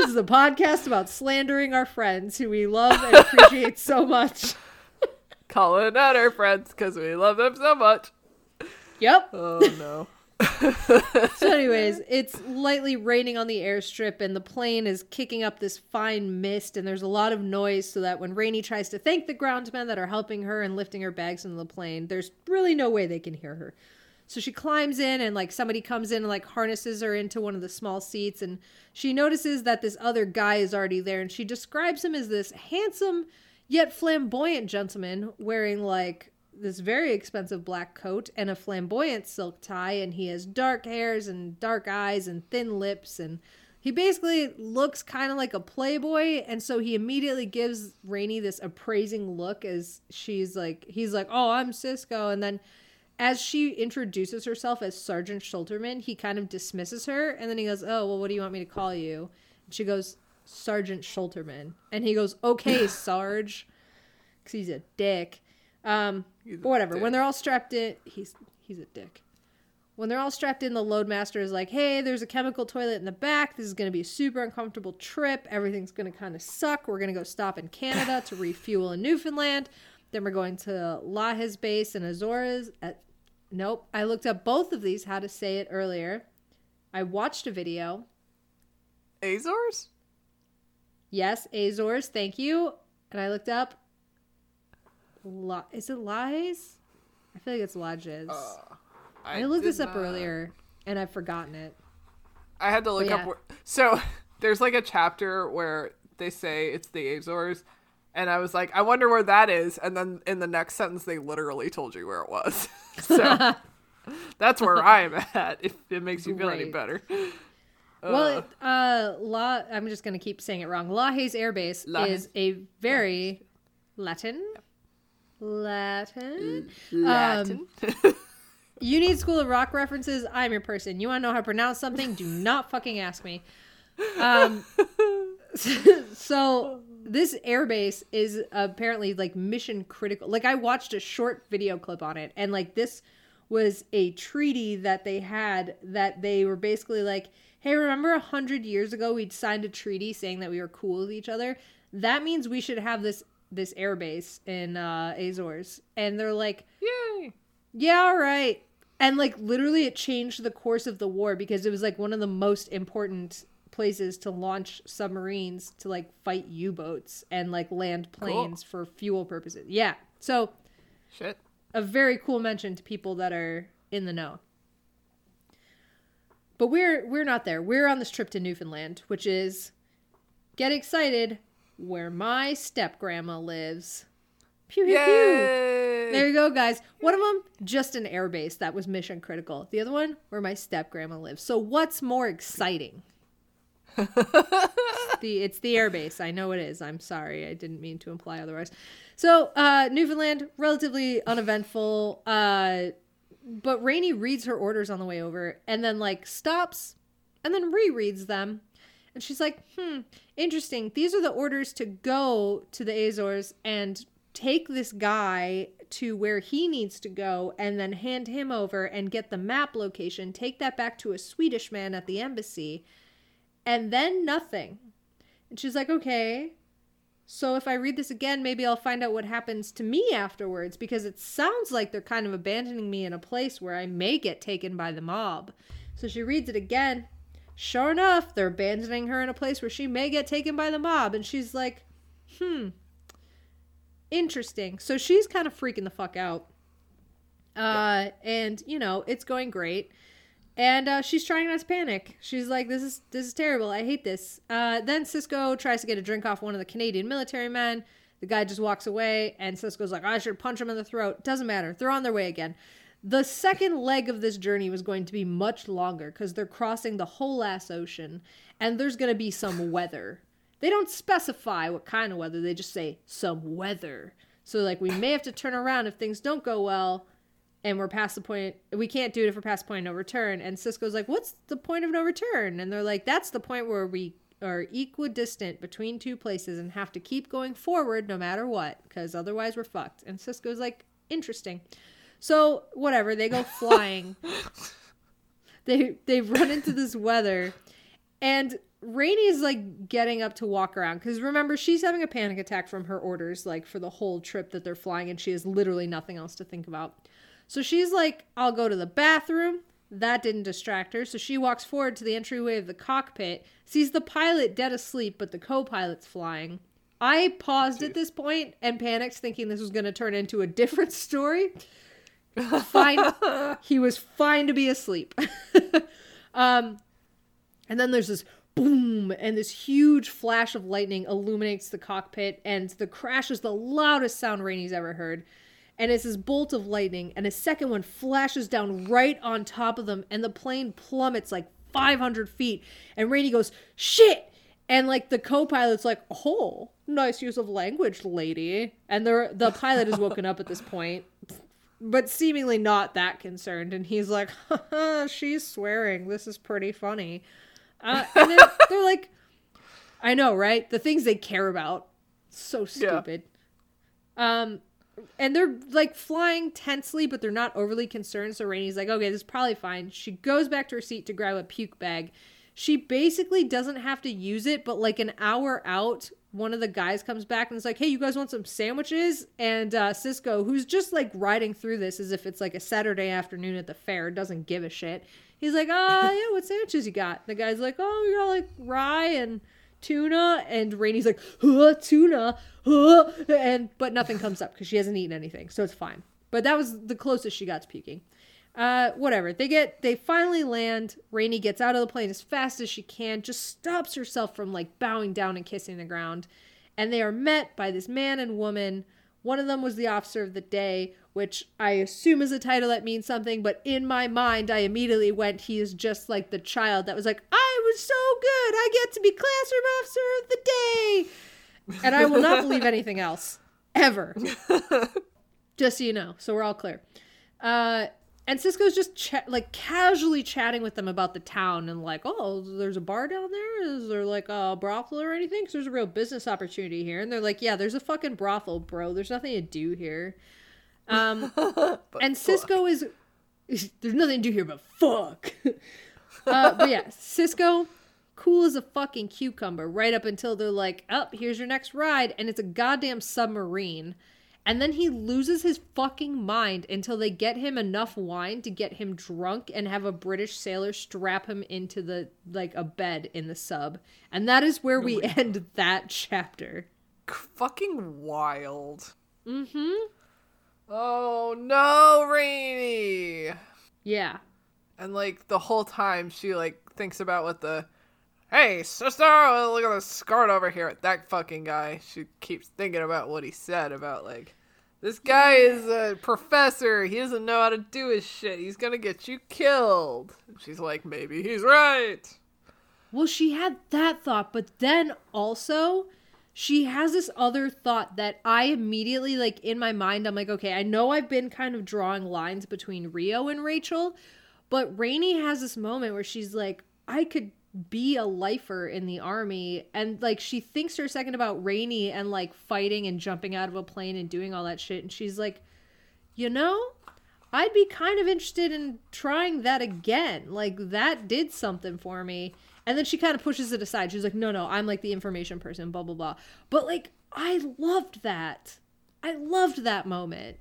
is a podcast about slandering our friends who we love and appreciate so much. Calling out our friends because we love them so much. Yep. Oh no. So, anyways, it's lightly raining on the airstrip, and the plane is kicking up this fine mist, and there's a lot of noise. So that when Rainy tries to thank the groundsmen that are helping her and lifting her bags into the plane, there's really no way they can hear her. So she climbs in, and like somebody comes in and like harnesses her into one of the small seats, and she notices that this other guy is already there, and she describes him as this handsome yet flamboyant gentleman wearing like this very expensive black coat and a flamboyant silk tie and he has dark hairs and dark eyes and thin lips and he basically looks kind of like a playboy and so he immediately gives Rainy this appraising look as she's like he's like oh I'm Cisco and then as she introduces herself as Sergeant Schulterman he kind of dismisses her and then he goes oh well what do you want me to call you? And she goes Sergeant Schulterman and he goes okay Sarge because he's a dick um but whatever. When they're all strapped in, he's he's a dick. When they're all strapped in, the loadmaster is like, "Hey, there's a chemical toilet in the back. This is going to be a super uncomfortable trip. Everything's going to kind of suck. We're going to go stop in Canada to refuel in Newfoundland. Then we're going to Lajes base in Azores. At, nope, I looked up both of these how to say it earlier. I watched a video. Azores? Yes, Azores. Thank you. And I looked up. La- is it lies? I feel like it's Lajes. I, looked this up not- earlier and I've forgotten it. I had to look up. Where, so there's like a chapter where they say it's the Azores, and I was like, I wonder where that is. And then in the next sentence, they literally told you where it was. so that's where I'm at. If it makes you feel any better. well, it, uh, La. I'm just gonna keep saying it wrong. Lajes Air Base Lajes. is a very Latin. Latin. Um, Latin. You need School of Rock references. I'm your person. You want to know how to pronounce something? Do not fucking ask me. Um, so this airbase is apparently like mission critical. Like I watched a short video clip on it, and like this was a treaty that they had that they were basically like, hey, remember a hundred years ago we'd signed a treaty saying that we were cool with each other? That means we should have this this airbase in uh, Azores. And they're like, Yay! yeah, all right. And like literally it changed the course of the war because it was like one of the most important places to launch submarines to like fight U-boats and like land planes for fuel purposes. Yeah. So Shit. a very cool mention to people that are in the know. But we're we're not there. We're on this trip to Newfoundland, which is get excited where my step grandma lives. Pew pew pew. There you go, guys. One of them just an airbase that was mission critical. The other one where my step grandma lives. So what's more exciting? the it's the airbase. I know it is. I'm sorry. I didn't mean to imply otherwise. So uh, Newfoundland, relatively uneventful. Uh, but Rainy reads her orders on the way over and then like stops and then rereads them. And she's like, hmm, interesting. These are the orders to go to the Azores and take this guy to where he needs to go and then hand him over and get the map location, take that back to a Swedish man at the embassy, and then nothing. And she's like, okay. So if I read this again, maybe I'll find out what happens to me afterwards because it sounds like they're kind of abandoning me in a place where I may get taken by the mob. So she reads it again. Sure enough, they're abandoning her in a place where she may get taken by the mob. And she's like, hmm, interesting. So she's kind of freaking the fuck out. Uh, and you know, it's going great. And uh, she's trying not to panic. She's like, "This is this is terrible. I hate this." Uh, then Cisco tries to get a drink off one of the Canadian military men. The guy just walks away, and Cisco's like, "I should punch him in the throat." Doesn't matter. They're on their way again. The second leg of this journey was going to be much longer because they're crossing the whole ass ocean, and there's going to be some weather. They don't specify what kind of weather. They just say some weather. So like, we may have to turn around if things don't go well and we're past the point we can't do it if we're past the point of no return and cisco's like what's the point of no return and they're like that's the point where we are equidistant between two places and have to keep going forward no matter what because otherwise we're fucked and cisco's like interesting so whatever they go flying they they run into this weather and Rainy's like getting up to walk around because remember she's having a panic attack from her orders like for the whole trip that they're flying and she has literally nothing else to think about so she's like, I'll go to the bathroom. That didn't distract her. So she walks forward to the entryway of the cockpit, sees the pilot dead asleep, but the co pilot's flying. I paused at this point and panicked, thinking this was going to turn into a different story. Fine. he was fine to be asleep. um, and then there's this boom, and this huge flash of lightning illuminates the cockpit, and the crash is the loudest sound Rainy's ever heard and it's this bolt of lightning, and a second one flashes down right on top of them, and the plane plummets like 500 feet. And Rainy goes, "Shit!" And like the co-pilot's like, "Oh, nice use of language, lady." And the the pilot is woken up at this point, but seemingly not that concerned. And he's like, "She's swearing. This is pretty funny." Uh, and they're, they're like, "I know, right? The things they care about, so stupid." Yeah. Um, and they're like flying tensely, but they're not overly concerned. So Rainy's like, okay, this is probably fine. She goes back to her seat to grab a puke bag. She basically doesn't have to use it, but like an hour out, one of the guys comes back and is like, hey, you guys want some sandwiches? And uh, Cisco, who's just like riding through this as if it's like a Saturday afternoon at the fair, doesn't give a shit. He's like, ah, yeah, what sandwiches you got? The guy's like, oh, you got like rye and tuna and Rainy's like huh, tuna huh, and but nothing comes up because she hasn't eaten anything so it's fine but that was the closest she got to puking uh whatever they get they finally land Rainy gets out of the plane as fast as she can just stops herself from like bowing down and kissing the ground and they are met by this man and woman one of them was the officer of the day, which I assume is a title that means something, but in my mind, I immediately went, he is just like the child that was like, I was so good. I get to be classroom officer of the day. And I will not believe anything else, ever. just so you know. So we're all clear. Uh, and Cisco's just ch- like casually chatting with them about the town and like, oh, there's a bar down there. Is there like a brothel or anything? Because there's a real business opportunity here. And they're like, yeah, there's a fucking brothel, bro. There's nothing to do here. Um, and Cisco is there's nothing to do here but fuck. Uh, but yeah, Cisco, cool as a fucking cucumber, right up until they're like, "Up, oh, here's your next ride," and it's a goddamn submarine. And then he loses his fucking mind until they get him enough wine to get him drunk and have a British sailor strap him into the like a bed in the sub. And that is where we end that chapter. Fucking wild. Mm-hmm. Oh no, Rainy. Yeah. And like the whole time she like thinks about what the Hey sister, look at the skirt over here. At that fucking guy. She keeps thinking about what he said about like this guy is a professor. He doesn't know how to do his shit. He's gonna get you killed. she's like, maybe he's right. Well, she had that thought, but then also she has this other thought that I immediately like in my mind I'm like, okay, I know I've been kind of drawing lines between Rio and Rachel, but Rainy has this moment where she's like, I could be a lifer in the army and like she thinks for a second about Rainy and like fighting and jumping out of a plane and doing all that shit and she's like, "You know, I'd be kind of interested in trying that again. Like that did something for me." And then she kind of pushes it aside. She's like, no, no, I'm like the information person, blah, blah, blah. But like, I loved that. I loved that moment.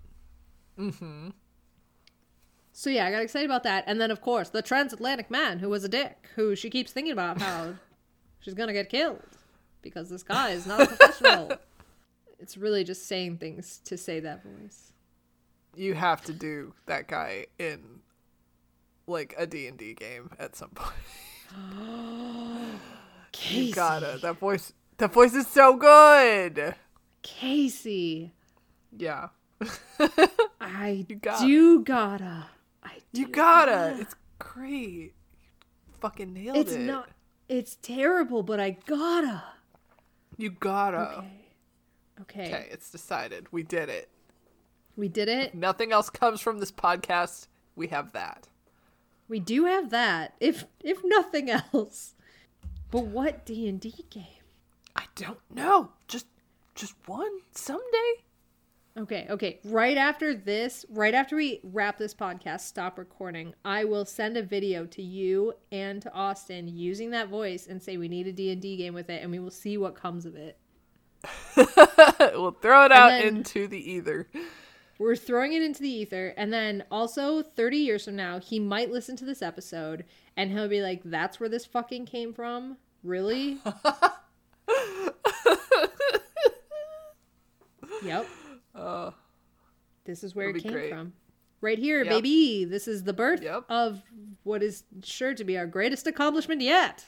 Mm-hmm. So yeah, I got excited about that. And then of course, the transatlantic man who was a dick, who she keeps thinking about how she's gonna get killed because this guy is not a professional. it's really just saying things to say that voice. You have to do that guy in like a D&D game at some point. Casey. You gotta. That voice. That voice is so good. Casey. Yeah. I You gotta. do gotta. I do You gotta. It's great. You fucking nailed It's it. It's not. It's terrible, but I gotta. You gotta. Okay. Okay. Okay, it's decided. We did it. We did it. Nothing else comes from this podcast. We have that. We do have that. If if nothing else. But what D and D game? I don't know. Just just one someday. Okay, okay. Right after this, right after we wrap this podcast, stop recording, I will send a video to you and to Austin using that voice and say we need a D&D game with it and we will see what comes of it. we'll throw it out into the ether. We're throwing it into the ether and then also 30 years from now, he might listen to this episode and he'll be like that's where this fucking came from? Really? yep. Uh, This is where it came great. from. Right here, Yep. baby. This is the birth Yep. of what is sure to be our greatest accomplishment yet.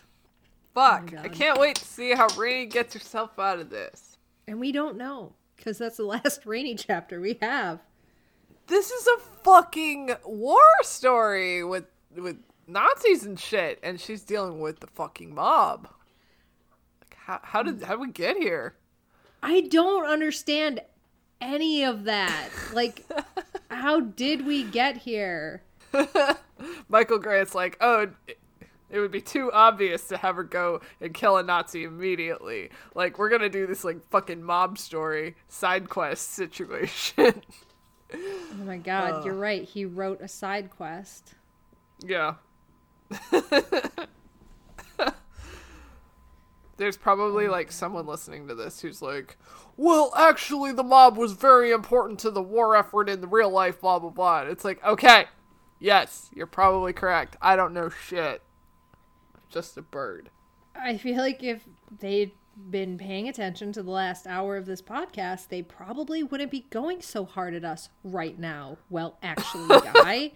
fuck. I can't wait to see how Rainy gets herself out of this. And we don't know because that's the last rainy chapter we have. This is a fucking war story with with Nazis and shit, and she's dealing with the fucking mob. Like, how how did how did we get here? I don't understand any of that. Like, how did we get here? Michael Grant's like, oh, it, would be too obvious to have her go and kill a Nazi immediately. Like, we're gonna do this like fucking mob story side quest situation. Oh my god, you're right. He wrote a side quest. yeah. There's probably like mm. someone listening to this who's like, well, actually, the mob was very important to the war effort in the real life, blah, blah, blah. And it's like, okay, yes, you're probably correct. I don't know shit. Just a bird. I feel like if they'd been paying attention to the last hour of this podcast, they probably wouldn't be going so hard at us right now. Well, actually, guy,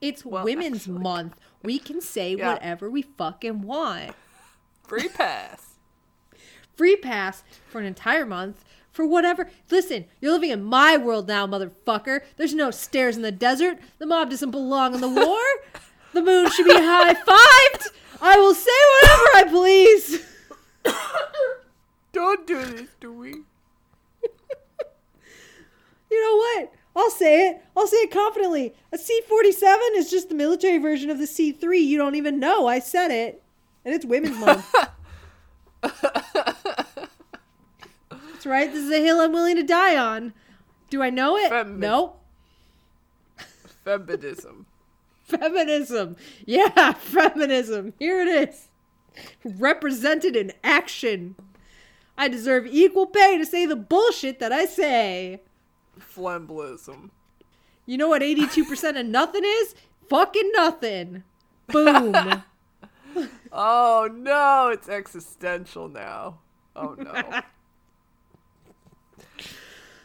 it's Well, Women's actually. Month. We can say Yeah. whatever we fucking want. Free pass. Free pass for an entire month for whatever. Listen, you're living in my world now, motherfucker. There's no stairs in the desert. The mob doesn't belong in the war. The moon should be high fived. I will say whatever I please. Don't do this to me. You know what? I'll say it. I'll say it confidently. A C 47 is just the military version of the C 3. You don't even know. I said it. And it's Women's Month. Right. This is a hill I'm willing to die on. Do I know it? Femi- nope. Feminism. Feminism. Yeah, feminism. Here it is. Represented in action. I deserve equal pay to say the bullshit that I say. Flemblism. You know what 82% of nothing is? Fucking nothing. Boom. Oh no, it's existential now. Oh no.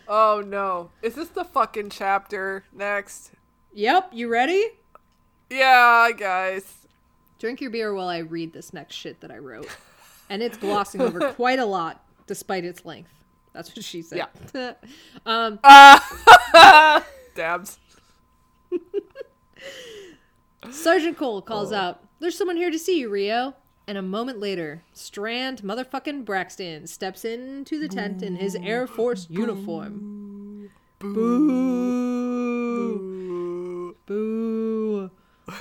Oh no. Is this the fucking chapter next? yep, you ready? Yeah, guys. Drink your beer while I read this next shit that I wrote. And it's glossing over quite a lot despite its length. That's what she said. Yeah. um, Dabs. Sergeant Cole calls out, There's someone here to see you, Rio. And a moment later, Strand motherfucking Braxton steps into the tent in his Air Force uniform. Boo. Boo.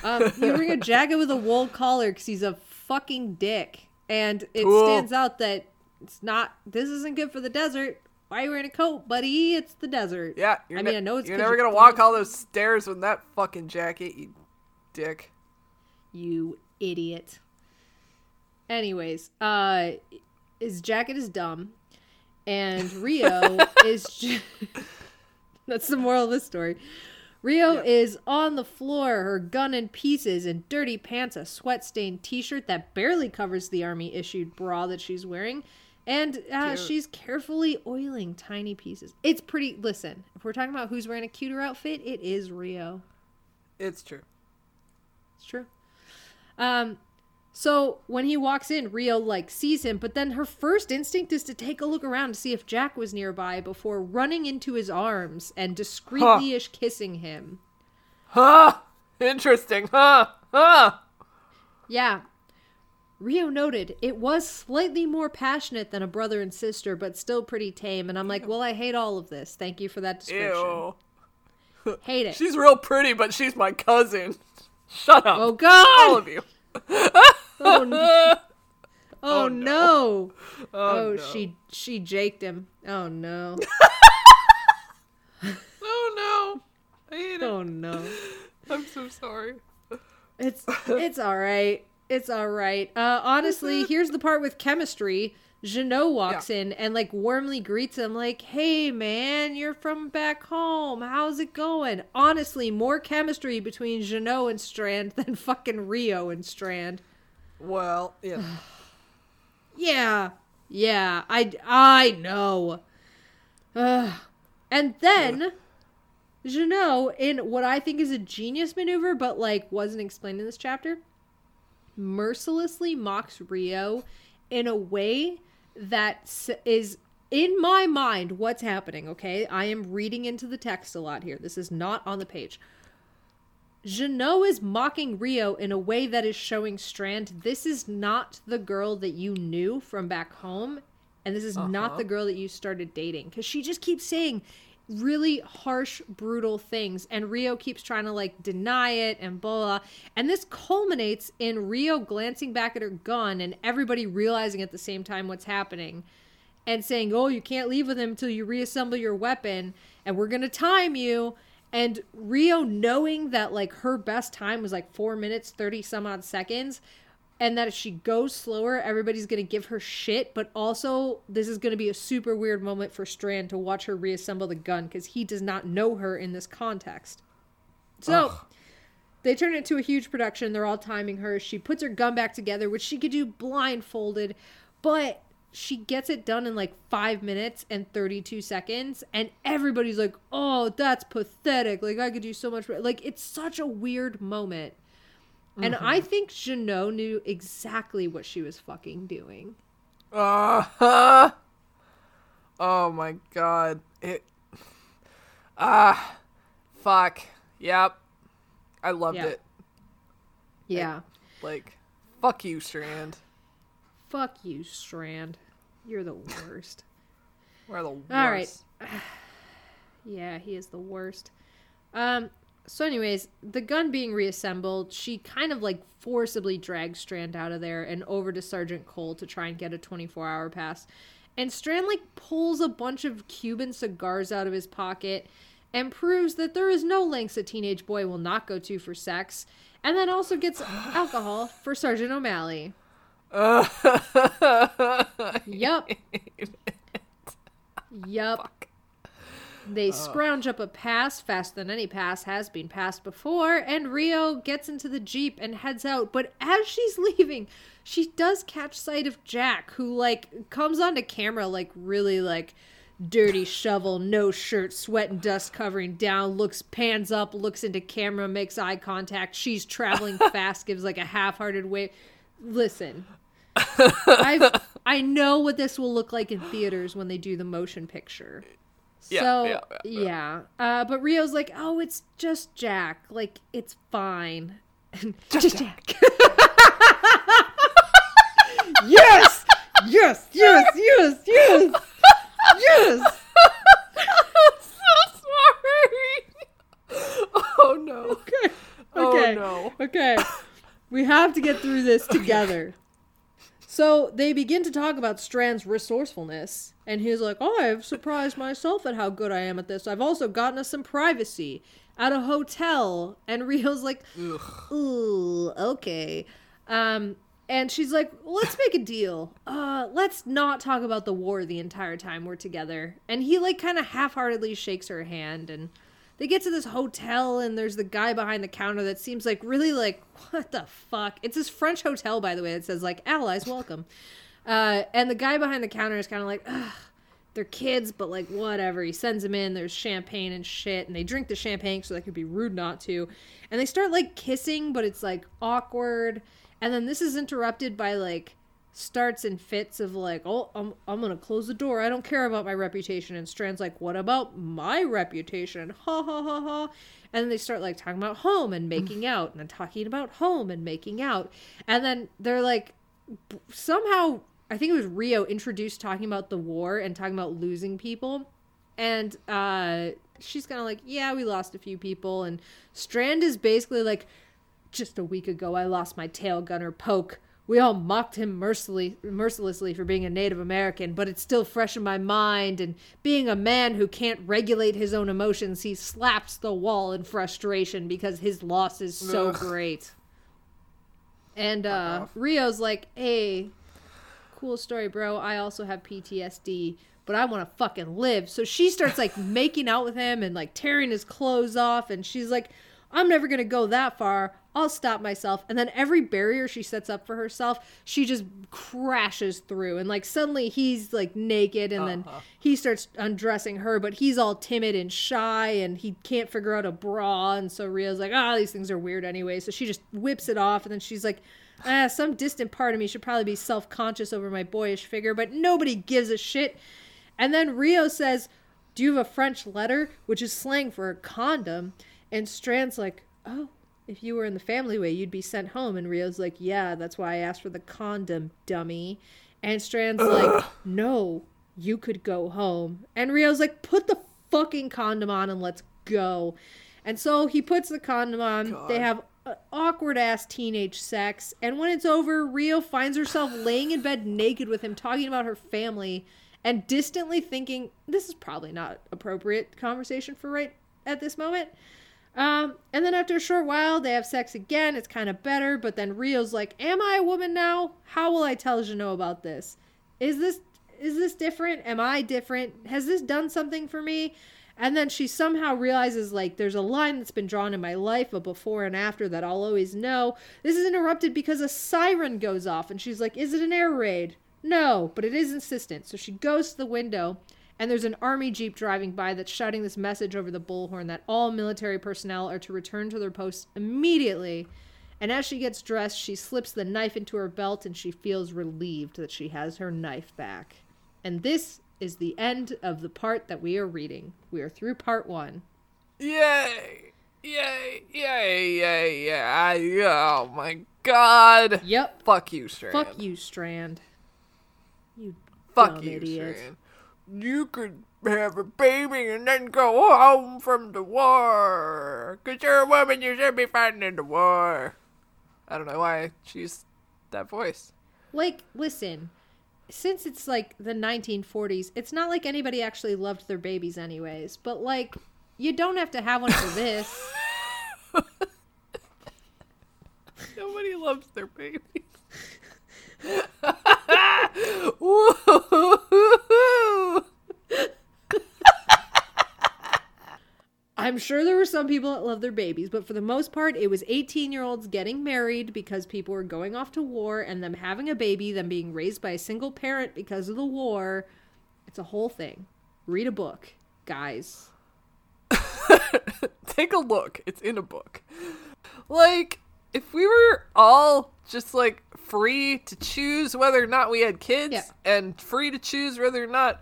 Um, he's wearing a jacket with a wool collar because he's a fucking dick. And it Cool. stands out that it's not, this isn't good for the desert. Why are you wearing a coat, buddy? It's the desert. Yeah, you're I mean, ne- I know it's you're never you're gonna walk all those stairs with that fucking jacket, you dick. You idiot. Anyways, uh his jacket is dumb and Rio is ju- That's the moral of the story. Rio Yeah. is on the floor, her gun in pieces and dirty pants, a sweat-stained t-shirt that barely covers the army issued bra that she's wearing. And uh, she's carefully oiling tiny pieces. It's pretty. Listen, if we're talking about who's wearing a cuter outfit, it is Rio. It's true. It's true. Um, so when he walks in, Rio like sees him, but then her first instinct is to take a look around to see if Jack was nearby before running into his arms and discreetly ish kissing him. Huh? Interesting, huh? Huh? Yeah. Rio noted it was slightly more passionate than a brother and sister, but still pretty tame. And I'm like, well, I hate all of this. Thank you for that description. Ew. Hate it. She's real pretty, but she's my cousin. Shut up. oh God! All of you. Oh, no. oh, Oh, no! Oh, Oh, no. she she jaked him. Oh no! Oh no. I hate it. Oh no! I'm so sorry. It's it's all right. It's all right. Uh, honestly, here's the part with chemistry. Jenou walks in and like warmly greets him, like, "Hey, man, you're from back home. How's it going?" Honestly, more chemistry between Jenou and Strand than fucking Rio and Strand. Well, yeah. Yeah, yeah, I I know. Ugh. And then Jenou, in what I think is a genius maneuver, but like wasn't explained in this chapter, mercilessly mocks Rio in a way that is in my mind what's happening. Okay, I am reading into the text a lot here. This is not on the page. Jenou is mocking Rio in a way that is showing Strand this is not the girl that you knew from back home, and this is not Uh-huh. the girl that you started dating. Because she just keeps saying really harsh, brutal things, and Rio keeps trying to like deny it and blah, blah. And this culminates in Rio glancing back at her gun and everybody realizing at the same time what's happening and saying, "Oh, you can't leave with him until you reassemble your weapon, and we're gonna time you." And Rio knowing that like her best time was like four minutes thirty some odd seconds, and that if she goes slower, everybody's gonna give her shit. But also, this is gonna be a super weird moment for Strand to watch her reassemble the gun because he does not know her in this context. So. They turn it into a huge production. They're all timing her. She puts her gun back together, which she could do blindfolded, but she gets it done in like five minutes and 32 seconds. And everybody's like, oh, that's pathetic. Like, I could do so much. better." Like, it's such a weird moment. And I think Jenou knew exactly what she was fucking doing. uh-huh. oh my god. It. Ah. fuck. Yep. I loved Yeah. it. Yeah. Like, fuck you, Strand. Fuck you, Strand. You're the worst. We're the worst. All right. Yeah, he is the worst. Um so anyways, the gun being reassembled, she kind of like forcibly drags Strand out of there and over to Sergeant Cole to try and get a 24-hour pass. And Strand like pulls a bunch of Cuban cigars out of his pocket and proves that there is no lengths a teenage boy will not go to for sex, and then also gets alcohol for Sergeant O'Malley. Yup. Yup. They scrounge up a pass faster than any pass has been passed before, and Rio gets into the Jeep and heads out. But as she's leaving, she does catch sight of Jack, who, like, comes onto camera, like, really, like, dirty shovel, no shirt, sweat and dust covering down, looks, pans up, looks into camera, makes eye contact. She's traveling fast, gives, like, a half hearted wave. Listen, I I know what this will look like in theaters when they do the motion picture. Yeah, so yeah, yeah, yeah. Uh, but Rio's like, oh, it's just Jack. Like it's fine. just Jack. yes, yes, yes, yes, yes, yes. I'm so sorry. Oh no. Okay. Oh, Okay. no. Okay. We have to get through this together. So they begin to talk about Strand's resourcefulness, and he's like, "Oh, I've surprised myself at how good I am at this. I've also gotten us some privacy at a hotel." And Rio's like, "Ooh, okay." Um, and she's like, "Let's make a deal. Uh, let's not talk about the war the entire time we're together." And he like kind of half-heartedly shakes her hand, and they get to this hotel, and there's the guy behind the counter that seems like really like, what the fuck? It's this French hotel, by the way, that says like allies welcome. Uh, and the guy behind the counter is kind of like, ugh, they're kids, but like whatever. He sends them in. There's champagne and shit, and they drink the champagne, so that could be rude not to. And they start like kissing, but it's like awkward. And then this is interrupted by like starts in fits of like, oh, I'm, I'm gonna close the door. I don't care about my reputation. And Strand's like, what about my reputation? Ha ha ha ha. And then they start like talking about home and making out, and then talking about home and making out. And then they're like, somehow, I think it was Rio introduced talking about the war and talking about losing people. And uh, she's kind of like, yeah, we lost a few people. And Strand is basically like, just a week ago, I lost my tail gunner poke. We all mocked him mercilessly, mercilessly for being a Native American, but it's still fresh in my mind. And being a man who can't regulate his own emotions, he slaps the wall in frustration because his loss is so Ugh. great. And uh, Rio's like, hey, cool story, bro. I also have PTSD, but I want to fucking live. So she starts like making out with him and like tearing his clothes off. And she's like, I'm never going to go that far. I'll stop myself. And then every barrier she sets up for herself, she just crashes through. And like suddenly he's like naked and then he starts undressing her, but he's all timid and shy and he can't figure out a bra. And so Rio's like, ah, these things are weird anyway. So she just whips it off and then she's like, ah, some distant part of me should probably be self conscious over my boyish figure, but nobody gives a shit. And then Rio says, Do you have a French letter? Which is slang for a condom. And Strand's like, Oh, if you were in the family way, you'd be sent home. And Rio's like, Yeah, that's why I asked for the condom, dummy. And Strand's like, No, you could go home. And Rio's like, Put the fucking condom on and let's go. And so he puts the condom on. They have awkward ass teenage sex. And when it's over, Rio finds herself laying in bed naked with him, talking about her family, and distantly thinking, this is probably not appropriate conversation for right at this moment. Um, and then after a short while, they have sex again. It's kind of better, but then Rio's like, "Am I a woman now? How will I tell Jenou about this? Is this is this different? Am I different? Has this done something for me?" And then she somehow realizes like there's a line that's been drawn in my life, a before and after that I'll always know. This is interrupted because a siren goes off, and she's like, "Is it an air raid?" No, but it is insistent. So she goes to the window and there's an army jeep driving by that's shouting this message over the bullhorn that all military personnel are to return to their posts immediately. And as she gets dressed, she slips the knife into her belt and she feels relieved that she has her knife back. And this is the end of the part that we are reading. We are through part one. Yay! Yay! Yay! Yay! Yay! Oh my god! Yep. Fuck you, Strand. Fuck you, Strand. You Fuck dumb you, idiot. Strand. You could have a baby and then go home from the war. Cause you're a woman, you should be fighting in the war. I don't know why she's that voice. Like, listen, since it's like the 1940s, it's not like anybody actually loved their babies, anyways. But like, You don't have to have one for this. Nobody loves their babies. I'm sure there were some people that loved their babies, but for the most part, it was 18 year olds getting married because people were going off to war and them having a baby, them being raised by a single parent because of the war. It's a whole thing. Read a book, guys. Take a look. It's in a book. Like, if we were all just like free to choose whether or not we had kids Yeah. and free to choose whether or not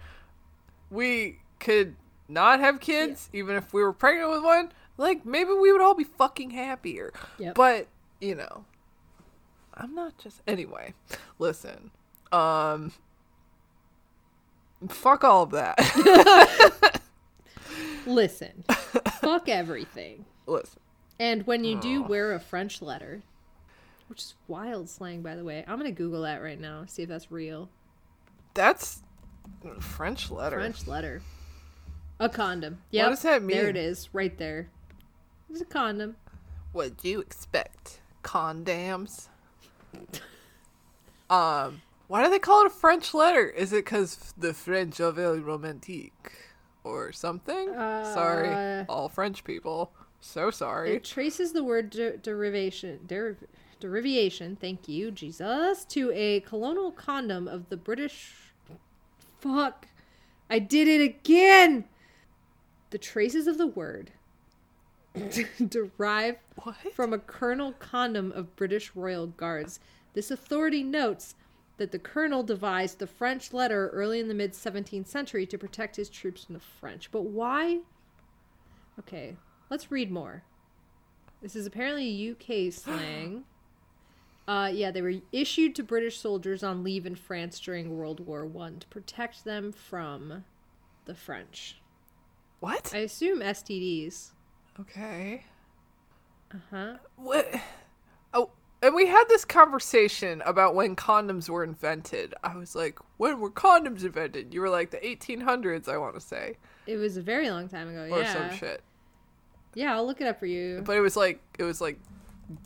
we could not have kids, even if we were pregnant with one, like maybe we would all be fucking happier. Yep. But, you know, I'm not just anyway. Listen. Um fuck all of that. Listen, fuck everything. Listen. And when you do wear a French letter, which is wild slang, by the way, I'm going to Google that right now, see if that's real. That's French letter. French letter. A condom. Yep. does that There it is, right there. It's a condom. What do you expect? Condoms. um, why do they call it a French letter? Is it because the French are very romantique or something? sorry, Uh, all French people. So sorry. It traces the word de- derivation, deriv- derivation, thank you, Jesus, to a colonial condom of the British. Fuck. I did it again! The traces of the word derive What? from a colonel condom of British royal guards. This authority notes that the colonel devised the French letter early in the mid 17th century to protect his troops from the French. But why? Okay, let's read more. This is apparently UK slang. Uh, yeah, they were issued to British soldiers on leave in France during World War One to protect them from the French. What? I assume STDs. okay. Uh huh. What? Oh, and we had this conversation about when condoms were invented. I was like, when were condoms invented? You were like, the 1800s, I want to say. It was a very long time ago. Or yeah. some shit. Yeah, I'll look it up for you. But it was like, it was like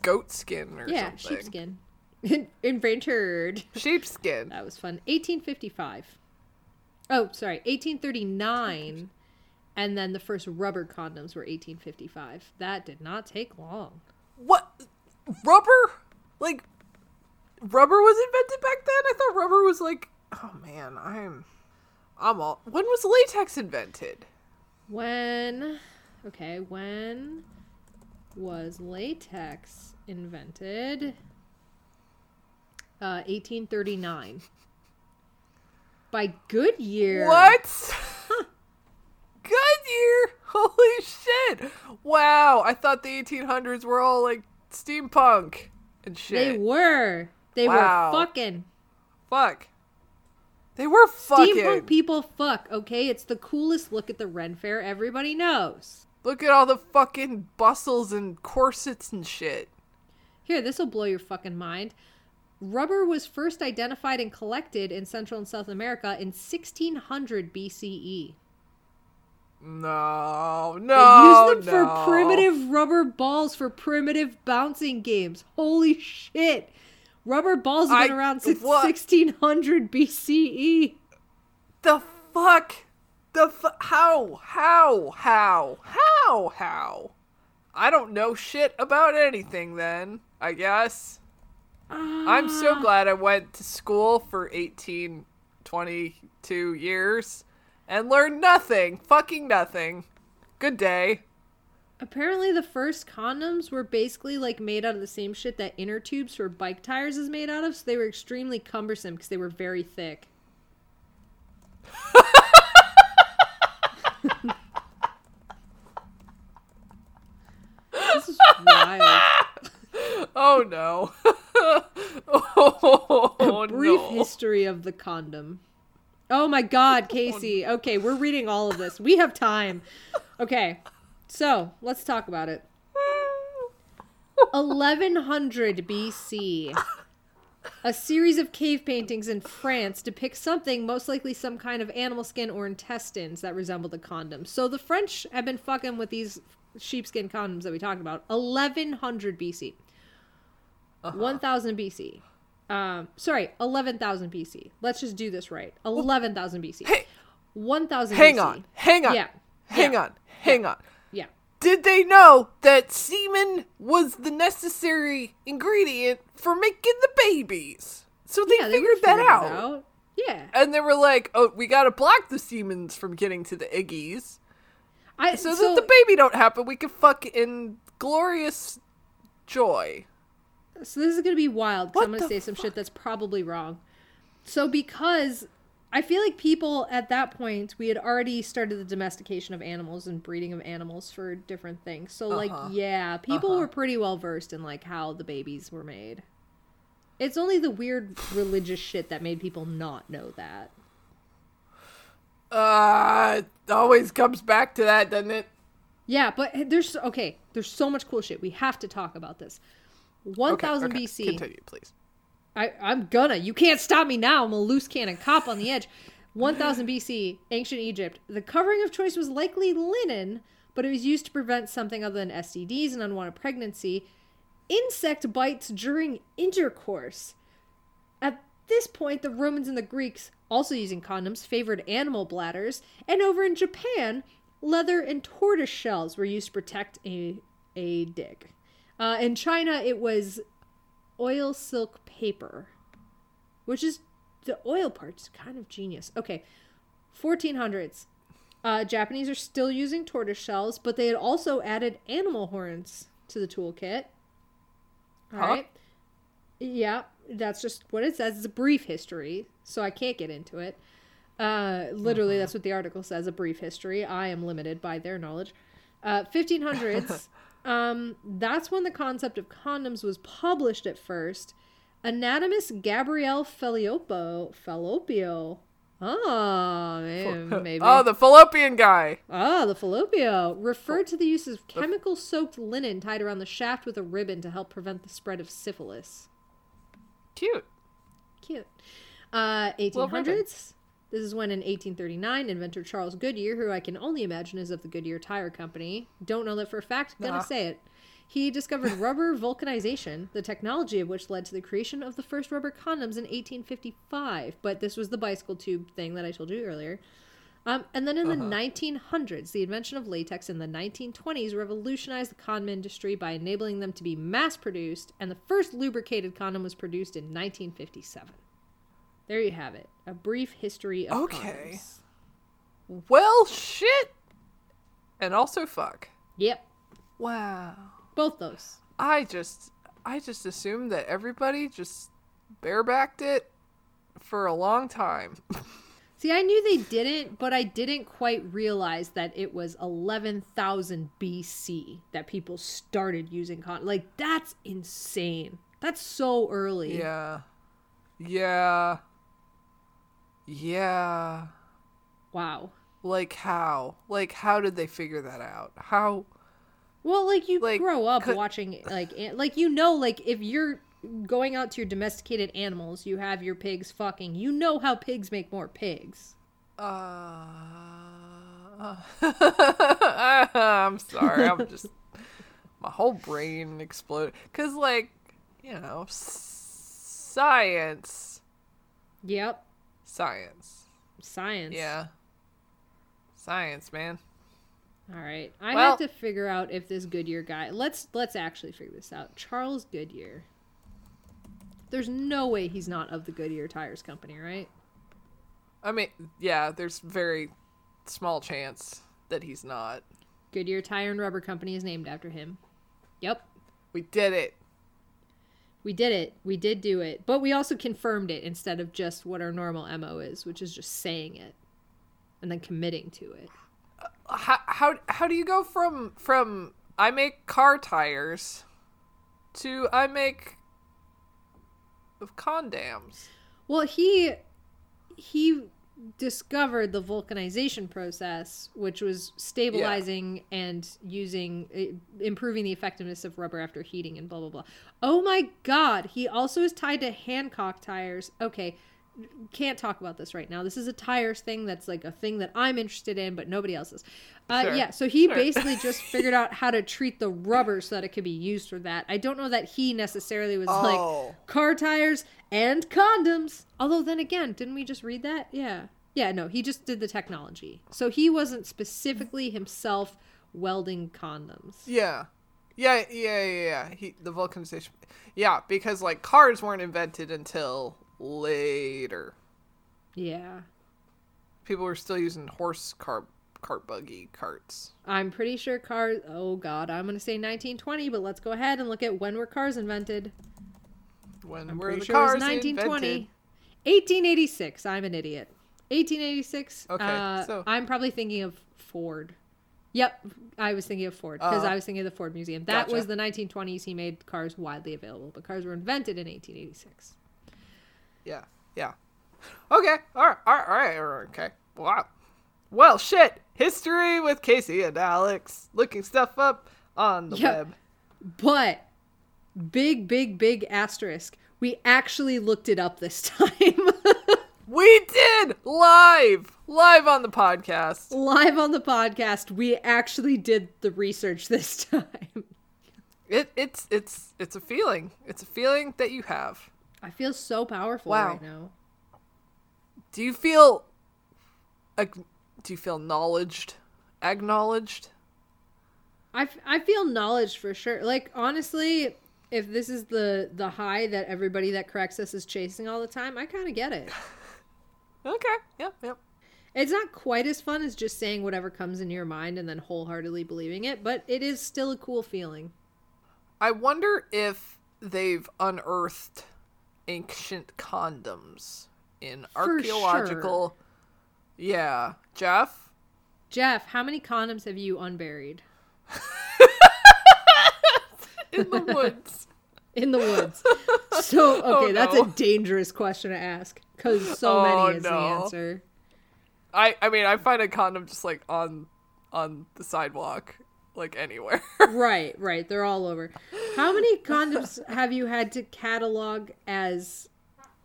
goat skin or yeah, something. sheepskin. Invented. Sheepskin. That was fun. 1855. Oh, sorry, 1839. And then the first rubber condoms were 1855. That did not take long. What? Rubber? Like, rubber was invented back then? I thought rubber was like, oh man, I'm, I'm all. When was latex invented? When, okay, when was latex invented? Uh, 1839. By Goodyear. What? Holy shit! Wow, I thought the 1800s were all like steampunk and shit. They were. They Wow. were fucking. Fuck. They were fucking. Steampunk people fuck, okay? It's the coolest look at the Ren Fair everybody knows. Look at all the fucking bustles and corsets and shit. Here, this will blow your fucking mind. Rubber was first identified and collected in Central and South America in 1600 BCE. No, They no, used them no. for primitive rubber balls for primitive bouncing games. Holy shit. Rubber balls have been I- around since what? 1600 BCE. The fuck? The fu- how? How? How? How? How? I don't know shit about anything then, I guess. I'm Ah. so glad I went to school for 18, 22 years and learned nothing. Fucking nothing. Good day. Apparently, the first condoms were basically like made out of the same shit that inner tubes for bike tires is made out of, so they were extremely cumbersome because they were very thick. this is wild. Oh no. oh Brief no. history of the condom. Oh my god, Casey. Okay, we're reading all of this. We have time. Okay, so let's talk about it. 1100 BC. a series of cave paintings in France depict something, most likely some kind of animal skin or intestines that resemble the condom. So the French have been fucking with these sheepskin condoms that we talked about 1100 BC. Uh-huh. 1000 BC. Um, sorry, 11,000 BC. Let's just do this right. 11,000 BC. Hey, 1000 hang BC. on, hang on, Yeah. hang Yeah. on, hang on. Yeah. Did they know that semen was the necessary ingredient for making the babies? So they yeah, they figured that out. out. Yeah. And they were like, "Oh, we gotta block the semens from getting to the iggies, I, so, so that the baby don't happen. We can fuck in glorious joy." So this is gonna be wild because I'm gonna say some shit that's probably wrong. So because I feel like people at that point we had already started the domestication of animals and breeding of animals for different things. So like Uh-huh. yeah, people Uh-huh. were pretty well versed in like how the babies were made. It's only the weird religious shit that made people not know that. Uh, it always comes back to that, doesn't it? Yeah, but there's okay, there's so much cool shit. We have to talk about this. 1000 okay, BC. Continue, please. I, I'm gonna. You can't stop me now. I'm a loose cannon cop on the edge. 1000 BC, ancient Egypt. The covering of choice was likely linen, but it was used to prevent something other than STDs and unwanted pregnancy. Insect bites during intercourse. At this point, the Romans and the Greeks, also using condoms, favored animal bladders, and over in Japan, leather and tortoise shells were used to protect a, a dick. Uh, in China, it was oil silk paper, which is the oil part's kind of genius. Okay, 1400s. Uh, Japanese are still using tortoise shells, but they had also added animal horns to the toolkit. All Huh? right. Yeah, that's just what it says. It's a brief history, so I can't get into it. Uh, literally, that's what the article says a brief history. I am limited by their knowledge. Uh, 1500s, um, that's when the concept of condoms was published at first. Anatomist Gabriele Falloppio, Falloppio. Oh, maybe. Oh, the fallopian guy. Ah, the falloppio referred to the use of chemical soaked linen tied around the shaft with a ribbon to help prevent the spread of syphilis. Cute. Cute. Uh, Well, 1800s. This is when in 1839, inventor Charles Goodyear, who I can only imagine is of the Goodyear Tire Company, don't know that for a fact, gonna Nah. say it. He discovered rubber vulcanization, the technology of which led to the creation of the first rubber condoms in 1855. But this was the bicycle tube thing that I told you earlier. Um, and then in the 1900s, the invention of latex in the 1920s revolutionized the condom industry by enabling them to be mass produced, and the first lubricated condom was produced in 1957. There you have it. A brief history of Okay. condoms. Well, shit. And also fuck. Yep, Wow. both those. I just I just assumed that everybody just barebacked it for a long time. See, I knew they didn't, but I didn't quite realize that it was 11,000 BC that people started using con. Like, that's insane. That's so early. Yeah. Yeah. Yeah. Wow. Like how? Like how did they figure that out? How Well, like you Like, grow up could- watching, like, an- like you know, like if you're going out to your domesticated animals, you have your pigs fucking. You know how pigs make more pigs. uh I'm sorry. I'm just my whole brain exploded cuz like, you know, science. Yep. Science. Science. Yeah. Science, man. All right. I Well- have to figure out if this Goodyear guy. Let's let's actually figure this out. Charles Goodyear. There's no way he's not of the Goodyear Tires Company, right? I mean, yeah, there's very small chance that he's not. Goodyear Tire and Rubber Company is named after him. Yep. We did it. We did it. We did do it. But we also confirmed it instead of just what our normal MO is, which is just saying it and then committing to it. how how how do you go from from I make car tires to I make of condoms? Well, he he discovered the vulcanization process, which was stabilizing and using eh, improving the effectiveness of rubber after heating and blah blah blah. Oh my god, he also is tied to Hancock tires. Okay, can't talk about this right now. This is a tires thing that's like a thing that I'm interested in, but nobody else is. Uh, Sure, Yeah, so he sure. basically just figured out how to treat the rubber so that it could be used for that. I don't know that he necessarily was Oh. like car tires and condoms. Although then again, didn't we just read that? Yeah. Yeah, no, he just did the technology. So he wasn't specifically himself welding condoms. Yeah. Yeah, yeah, yeah, yeah. He, the vulcanization. Yeah, because like cars weren't invented until later. Yeah. People were still using horse cart cart buggy carts. I'm pretty sure cars. Oh God, I'm gonna say 1920, but let's go ahead and look at when were cars invented. When I'm were the sure cars 1920, invented? 1886. I'm an idiot. 1886. Okay, uh, so- I'm probably thinking of Ford. Yep, I was thinking of Ford because Uh, I was thinking of the Ford Museum. That gotcha. was the 1920s. He made cars widely available, but cars were invented in 1886. Yeah, yeah. Okay, all right, all right, all right, all right, okay. Wow. Well, shit. History with Casey and Alex. Looking stuff up on the Yep. web. But big, big, big asterisk. We actually looked it up this time. We did live, live on the podcast. Live on the podcast, we actually did the research this time. It it's it's it's a feeling. It's a feeling that you have. I feel so powerful Wow. right now. Do you feel do you feel knowledged? Acknowledged? I, f- I feel knowledge for sure. Like honestly, if this is the the high that everybody that corrects us is chasing all the time, I kind of get it. Okay. Yep, yep. It's not quite as fun as just saying whatever comes into your mind and then wholeheartedly believing it, but it is still a cool feeling. I wonder if they've unearthed ancient condoms in archaeological Yeah. Jeff? Jeff, how many condoms have you unburied In the woods. in the woods? So oh, okay, Oh, that's a dangerous question to ask because so Oh, many is the answer. I I mean I find a condom just like on on the sidewalk, like anywhere. Right, right. They're all over. How many condoms have you had to catalog as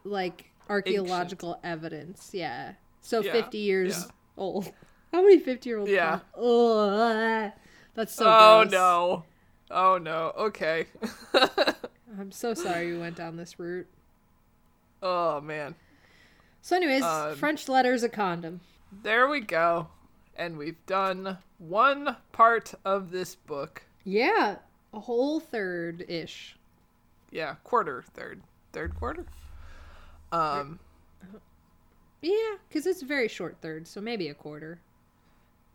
like archaeological evidence? Yeah. So Yeah, 50 years yeah. old. How many 50 year old? Yeah. Oh, that's so oh gross. no. Oh no. Okay. I'm so sorry you went down this route. oh man. So, anyways, Um, French letters a condom. There we go. And we've done one part of this book. Yeah, a whole third ish. Yeah, quarter, third, third quarter. Um, Yeah, because it's a very short third, so maybe a quarter.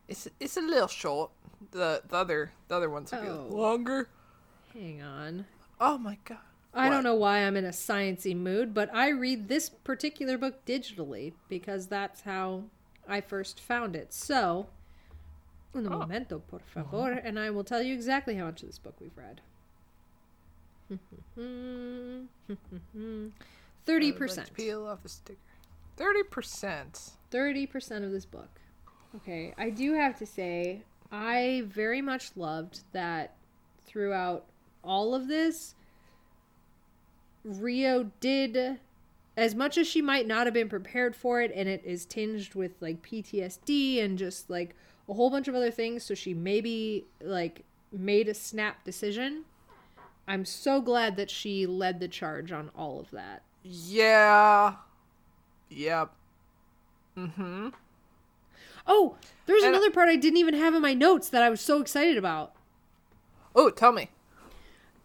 it's it's a little short. The the other the other ones be Oh. longer. Hang on. Oh my god. I What? don't know why I'm in a sciency mood, but I read this particular book digitally because that's how I first found it. So, un Oh. momento, por favor, and I will tell you exactly how much of this book we've read. Uh, Thirty I'd like percent. peel off the sticker. Thirty percent. Thirty percent of this book. Okay, I do have to say, I very much loved that throughout all of this, Rio did as much as she might not have been prepared for it, and it is tinged with like PTSD and just like a whole bunch of other things. So she maybe like made a snap decision. I'm so glad that she led the charge on all of that. Yeah. Yep. Mm-hmm. Oh, there's And- another part I didn't even have in my notes that I was so excited about. Oh, tell me.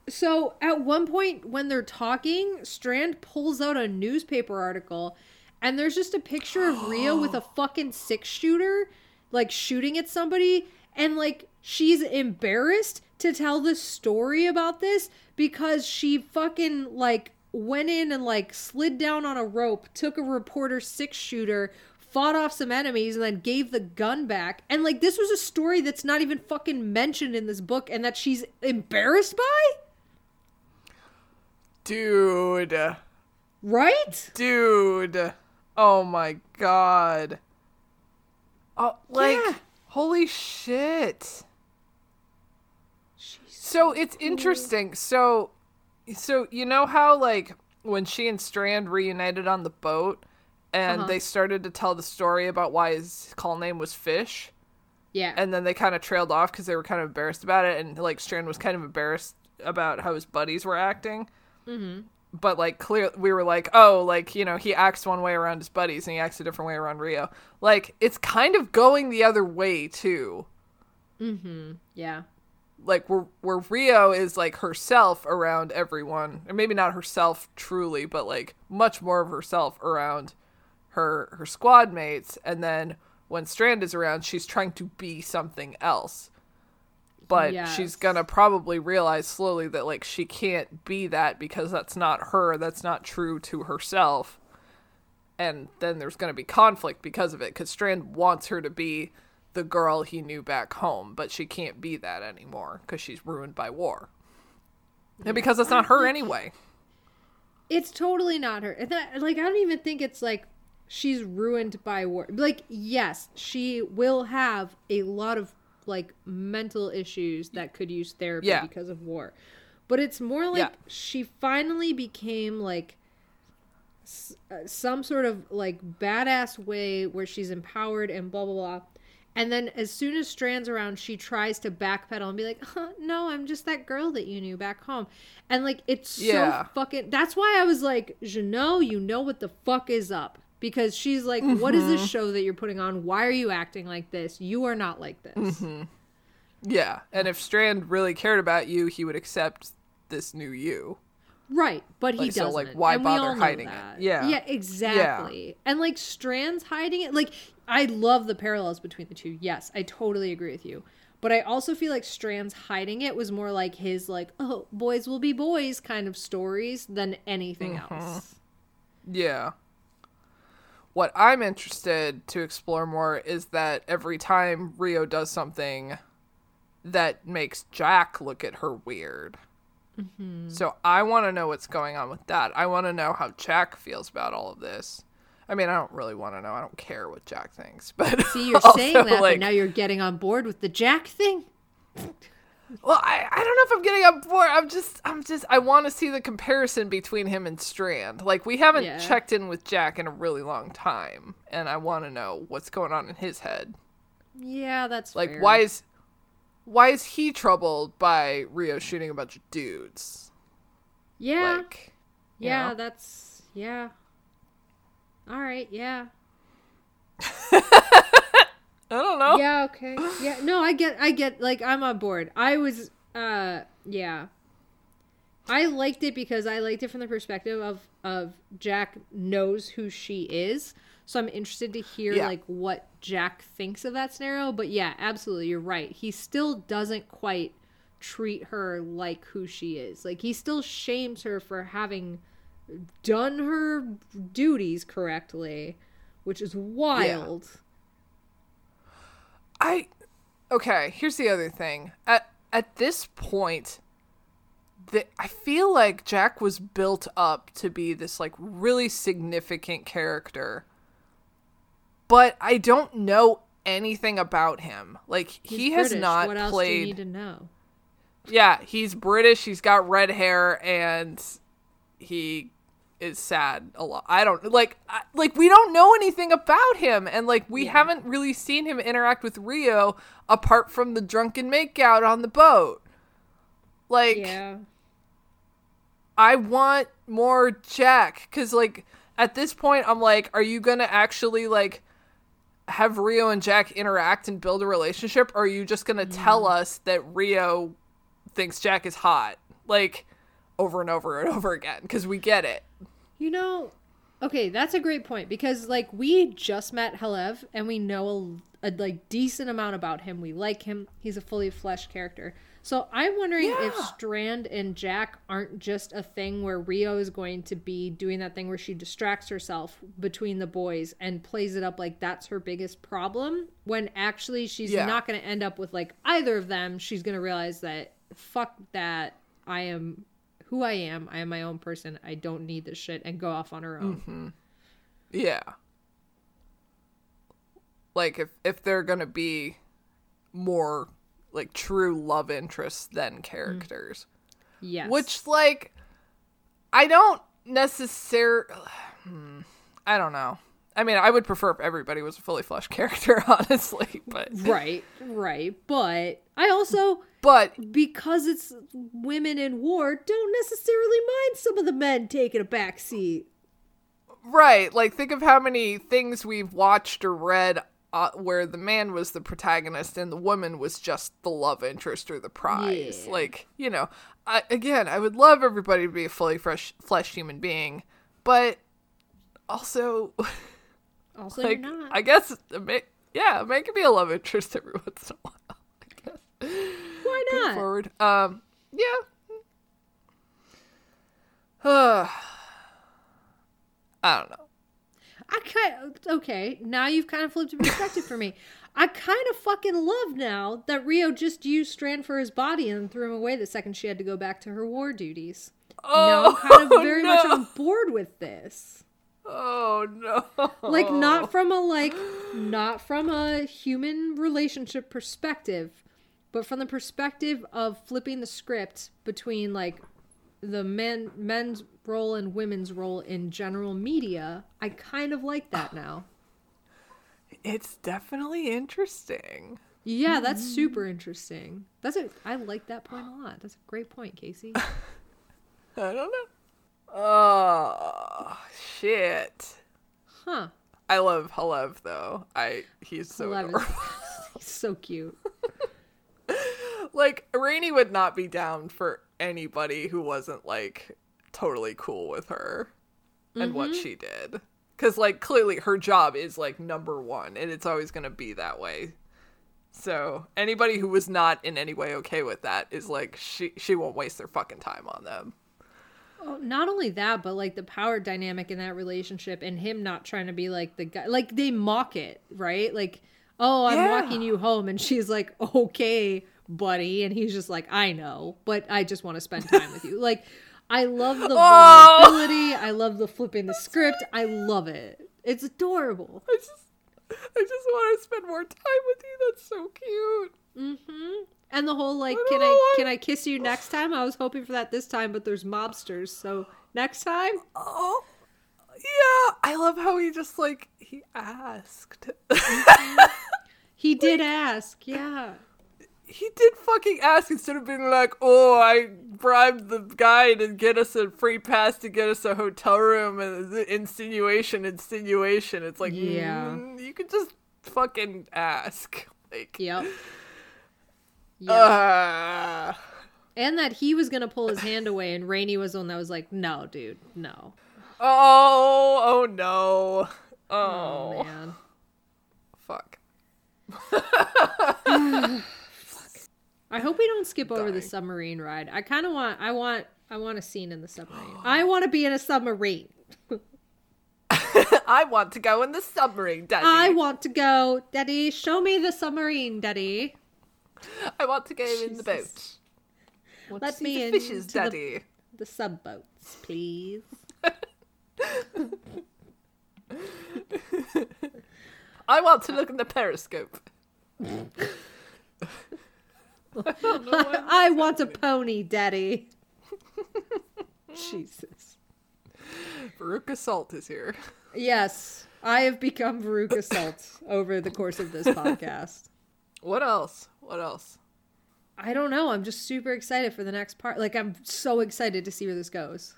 So at one point when they're talking, Strand pulls out a newspaper article and there's just a picture of Rio with a fucking six shooter, like shooting at somebody, and like she's embarrassed to tell the story about this because she fucking like went in and like slid down on a rope, took a reporter's six shooter, fought off some enemies, and then gave the gun back. And like this was a story that's not even fucking mentioned in this book and that she's embarrassed by? Dude. Right? Dude. Oh my god. Oh, like Yeah. holy shit. So it's interesting. So so you know how like when she and Strand reunited on the boat and Uh-huh. they started to tell the story about why his call name was Fish Yeah. and then they kind of trailed off cuz they were kind of embarrassed about it and like Strand was kind of embarrassed about how his buddies were acting. mm-hmm. But like clear we were like oh like you know he acts one way around his buddies and he acts a different way around rio like it's kind of going the other way too Mm-hmm. Yeah. like where where rio is like herself around everyone or maybe not herself truly but like much more of herself around her her squad mates and then when strand is around she's trying to be something else but she's gonna probably realize slowly that like she can't be that because that's not her that's not true to herself. And then there's gonna be conflict because of it because strand wants her to be the girl he knew back home but she can't be that anymore because she's ruined by war. And because it's not her anyway. It's totally not her. Like I don't even think it's like she's ruined by war. Like yes, she will have a lot of like mental issues that could use therapy Yeah. because of war. But it's more like Yeah. she finally became like s- uh, some sort of like badass way where she's empowered and blah blah blah. And then as soon as Strand's around, she tries to backpedal and be like, huh, "No, I'm just that girl that you knew back home." And like it's Yeah. so fucking. That's why I was like, "Jenou, you know what the fuck is up?" Because she's like, "What is Mm-hmm. this show that you're putting on? Why are you acting like this? You are not like this." Mm-hmm. yeah and if strand really cared about you he would accept this new you Right, but he Like, doesn't. So, like, why bother hiding it? Yeah. yeah, exactly. And like Strand's hiding it. Like I love the parallels between the two. Yes, I totally agree with you. But I also feel like Strand's hiding it was more like his like oh boys will be boys kind of stories than anything Mm-hmm. else. Yeah. What I'm interested to explore more is that every time Rio does something that makes Jack look at her weird. Mm-hmm. So I want to know what's going on with that. I want to know how Jack feels about all of this. I mean, I don't really want to know. I don't care what Jack thinks, but See, you're also, saying that, but now you're getting on board with the Jack thing. Well, I, I don't know if I'm getting on board. I'm just I'm just I want to see the comparison between him and Strand. Like we haven't Yeah. checked in with Jack in a really long time, and I want to know what's going on in his head. Yeah, that's Like fair. why is why is he troubled by Rio shooting a bunch of dudes? Yeah, Like yeah, know? that's yeah. All right, yeah. I don't know. yeah okay. Yeah no i get i get like i'm on board. I was uh yeah. I liked it because i liked it from the perspective of of jack knows who she is. So i'm interested to hear Yeah. like what jack thinks of that scenario. But yeah absolutely you're right. He still doesn't quite treat her like who she is. Like he still shames her for having done her duties correctly which is wild I okay. Here's the other thing. At at this point, the, I feel like Jack was built up to be this like really significant character, but I don't know anything about him. Like He's he has British. not what else do you played. need to know Yeah, he's British. He's got red hair, and he is sad a lot. I don't like I, like we don't know anything about him, and like we Yeah. haven't really seen him interact with Rio apart from the drunken makeout on the boat. Like yeah I want more Jack because like at this point I'm like, are you gonna actually like have Rio and Jack interact and build a relationship, or are you just gonna tell mm. us that Rio thinks Jack is hot like over and over and over again because we get it. You know, okay, that's a great point because like we just met Halev and we know a, a like decent amount about him. We like him. He's a fully fleshed character. So I'm wondering if Strand and Jack aren't just a thing where Rio is going to be doing that thing where she distracts herself between the boys and plays it up like that's her biggest problem when actually she's Yeah. not going to end up with like either of them. She's going to realize that fuck that I am who I am. I am my own person. I don't need this shit and go off on her own. Mm-hmm. Yeah. Like if if they're gonna be more like true love interests than mm. characters. Yes. Which like I don't necessarily hmm, I don't know. I mean, I would prefer if everybody was a fully fleshed character, honestly, but right, right. But I also but because it's women in war, don't necessarily mind some of the men taking a back seat. right, like think of how many things we've watched or read uh, where the man was the protagonist and the woman was just the love interest or the prize. Yeah. Like, you know, I, again, I would love everybody to be a fully fresh fleshed human being, but also Also, like not. I guess yeah, make it be a love interest every once in a while. I guess. Why not? forward. Um, yeah. Uh, I don't know. I kind of, okay. Now you've kind of flipped the perspective for me. I kind of fucking love now that Rio just used Strand for his body and threw him away the second she had to go back to her war duties. Oh, now I'm kind of Oh, very much on board with this. Oh no. Like not from a like not from a human relationship perspective, but from the perspective of flipping the script between like the men men's role and women's role in general media. I kind of like that now. It's definitely interesting. Yeah, mm-hmm. that's super interesting. That's a I like that point a lot. That's a great point, Casey. I don't know. Oh shit. Huh. I love Halev though. I he's so adorable. He's so cute. Like Rainy would not be down for anybody who wasn't like totally cool with her and what Mm-hmm. she did. Cause like clearly her job is like number one and it's always gonna be that way. So anybody who was not in any way okay with that is like she she won't waste their fucking time on them. Oh, not only that, but like the power dynamic in that relationship and him not trying to be like the guy. Like they mock it, right? Like, oh, I'm Yeah. walking you home, and she's like, okay, buddy, and he's just like, I know, but I just want to spend time with you. Like, I love the Oh. vulnerability. I love the flipping the script. I love it. It's adorable. I just I just want to spend more time with you. That's so cute. Mm-hmm. And the whole like, I can I why- can I kiss you next time? I was hoping for that this time, but there's mobsters, so next time. Oh, yeah. I love how he just like he asked. He did ask, yeah. He did fucking ask instead of being like, "Oh, I bribed the guy to get us a free pass to get us a hotel room," and the insinuation, insinuation. It's like, Yeah. mm, you could just fucking ask. Like, Yep. Yep. uh, and that he was gonna pull his hand away, and Rainy was the one that was like, "No, dude, no." oh, oh no, oh, Oh man. fuck. I hope we don't skip over the submarine ride. I kind of want. I want. I want a scene in the submarine. I want to be in a submarine. I want to go in the submarine, Daddy. I want to go, Daddy. Show me the submarine, Daddy. I want to go in the boat. Want Let me the in fishes, to the- Daddy. The subboats, please. I want to look in the periscope. I want a pony, Daddy. Jesus. Veruca Salt is here. Yes, I have become Veruca Salt over the course of this podcast. What else? What else? I don't know. I'm just super excited for the next part. Like, I'm so excited to see where this goes.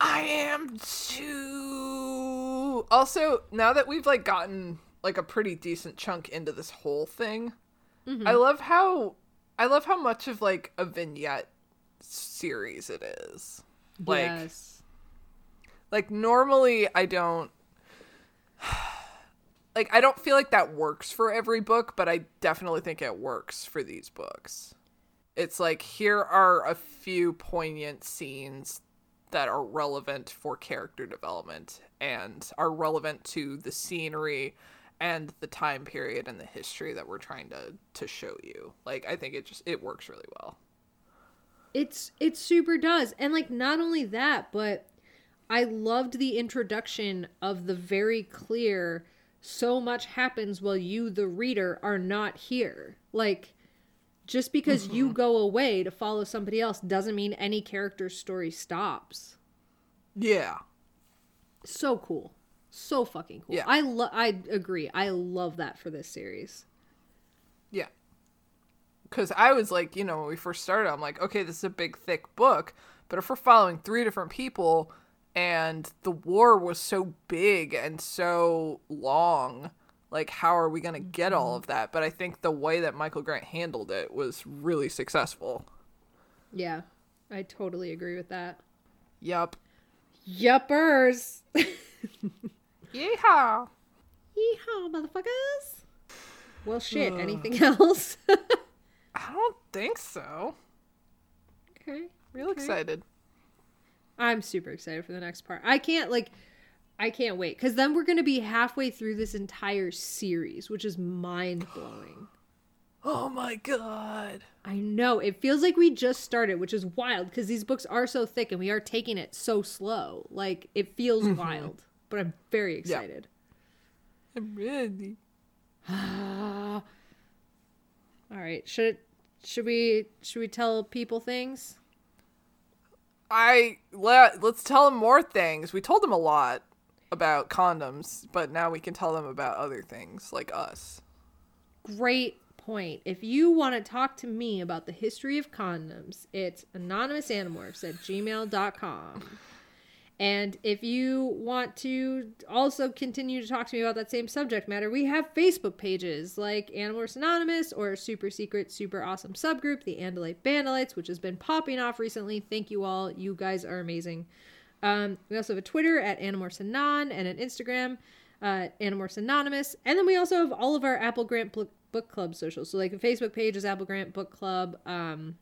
I am too. Also, now that we've like gotten like a pretty decent chunk into this whole thing, mm-hmm. I love how I love how much of like a vignette series it is. Like yes. like normally I don't like I don't feel like that works for every book, but I definitely think it works for these books. It's like here are a few poignant scenes that are relevant for character development and are relevant to the scenery and the time period and the history that we're trying to to show you. Like I think it just it works really well. It's it super does. And like not only that, but I loved the introduction of the very clear so much happens while you, the reader, are not here. Like, just because Mm-hmm. you go away to follow somebody else doesn't mean any character's story stops. Yeah. So cool. So fucking cool. Yeah. I lo- I agree. I love that for this series. Yeah. Because I was like, you know, when we first started, I'm like, okay, this is a big, thick book, but if we're following three different people and the war was so big and so long, like, how are we going to get all mm-hmm. of that? But I think the way that Michael Grant handled it was really successful. Yeah. I totally agree with that. Yup. Yuppers. Yeehaw. Yeehaw, motherfuckers. Well, shit. Hmm. Anything else? I don't think so. okay. Real excited. I'm super excited for the next part. I can't like I can't wait cuz then we're going to be halfway through this entire series, which is mind-blowing. Oh my god. I know. It feels like we just started, which is wild cuz these books are so thick and we are taking it so slow. Like it feels mm-hmm. wild, but I'm very excited. I'm ready. All right. Should should we should we tell people things? I let let's tell them more things. We told them a lot about condoms, but now we can tell them about other things like us. Great point. If you want to talk to me about the history of condoms, it's anonymousanimorphs at gmail.com. And if you want to also continue to talk to me about that same subject matter, we have Facebook pages like Animorphs Anonymous or Super Secret, Super Awesome Subgroup, the Andalite Bandalites, which has been popping off recently. Thank you all. You guys are amazing. Um, we also have a Twitter at Animorphs Anon and an Instagram uh, Animorphs Anonymous. And then we also have all of our Applegate Book, Club socials. So, like, the Facebook page is Applegate Book Club. Um,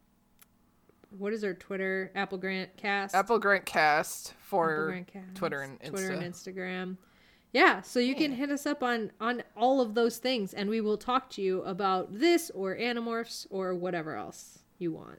what is our Twitter? Applegate Cast. Applegate Cast Apple for Grant Cast, Twitter and Twitter and Instagram. Yeah, so you can hit us up on on all of those things, and we will talk to you about this or Animorphs or whatever else you want.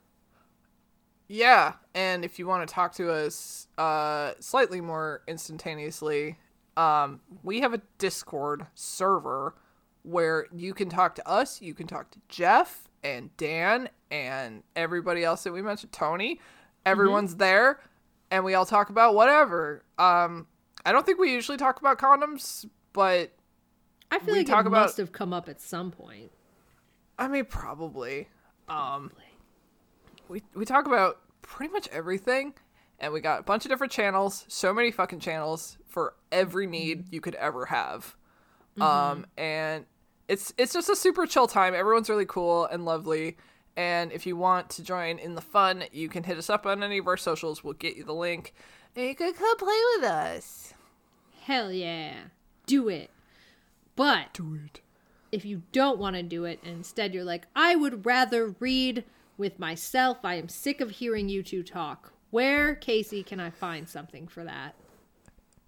Yeah, and if you want to talk to us uh slightly more instantaneously, um we have a Discord server where you can talk to us, you can talk to Jeff and Dan and everybody else that we mentioned, Tony. Everyone's there and we all talk about whatever. Um I don't think we usually talk about condoms, but I feel We like talk it about- must have come up at some point. I mean probably. Um we we talk about pretty much everything and we got a bunch of different channels so many fucking channels for every need you could ever have um and it's it's just a super chill time everyone's really cool and lovely and if you want to join in the fun you can hit us up on any of our socials we'll get you the link and you can come play with us Hell yeah, do it. But do it if you don't want to do it and instead you're like, I would rather read with myself. I am sick of hearing you two talk. Where, Casey, can I find something for that?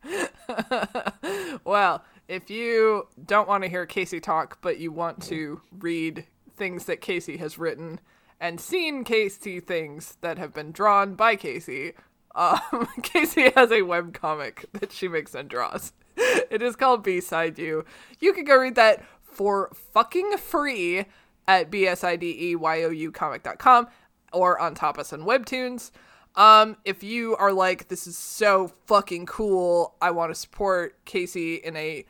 Well, if you don't want to hear Casey talk, but you want to read things that Casey has written and seen Casey things that have been drawn by Casey, um, Casey has a webcomic that she makes and draws. It is called B-Side You. You can go read that for fucking free at bsideyoucomic.com or on Tapas on Webtoons. Um, if you are like, this is so fucking cool, I want to support Casey in a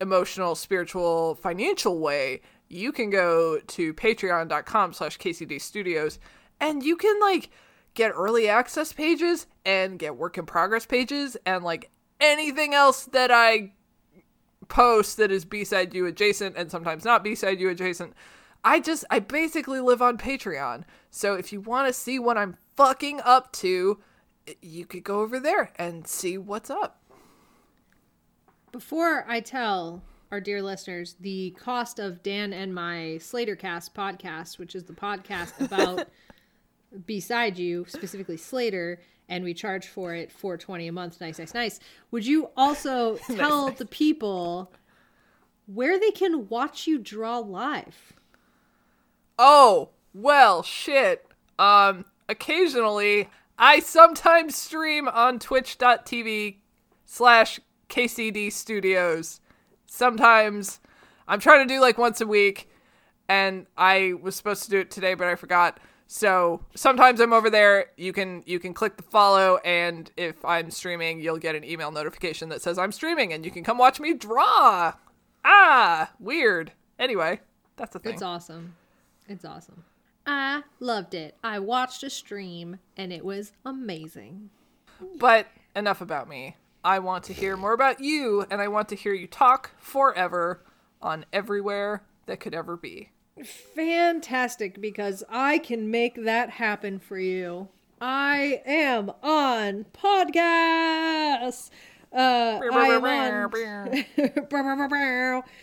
emotional, spiritual, financial way, you can go to patreon.com slash KCD Studios and you can like get early access pages and get work in progress pages and like anything else that I post that is B-side you adjacent and sometimes not B-side you adjacent. I just I basically live on Patreon. So if you want to see what I'm fucking up to, you could go over there and see what's up. Before I tell our dear listeners the cost of Dan and my Slatercast podcast, which is the podcast about beside you, specifically Slater, and we charge for it four twenty a month. Nice, nice, nice. Would you also tell the people where they can watch you draw live? Oh, well, shit. Um, occasionally, I sometimes stream on twitch.tv slash KCD Studios. sometimes I'm trying to do like once a week, and I was supposed to do it today, but I forgot. So sometimes I'm over there. You can you can click the follow, and if I'm streaming, you'll get an email notification that says I'm streaming, and you can come watch me draw. Ah, weird. Anyway, that's a thing. It's awesome. It's awesome. I loved it. I watched a stream and it was amazing. But enough about me. I want to hear more about you, and I want to hear you talk forever on everywhere that could ever be. Fantastic because I can make that happen for you. I am on podcasts. Uh, I am on.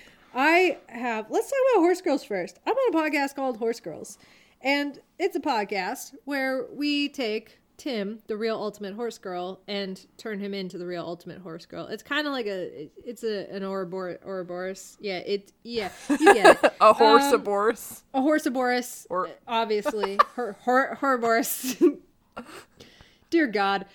I have. Let's talk about Horse Girls first. I'm on a podcast called Horse Girls, and it's a podcast where we take Tim, the real ultimate horse girl, and turn him into the real ultimate horse girl. It's kind of like a. It's a an Ouroboros. Ouroboros. Yeah. It. Yeah. You get it. a horse Um, a horse Or- obviously. Her. Dear God.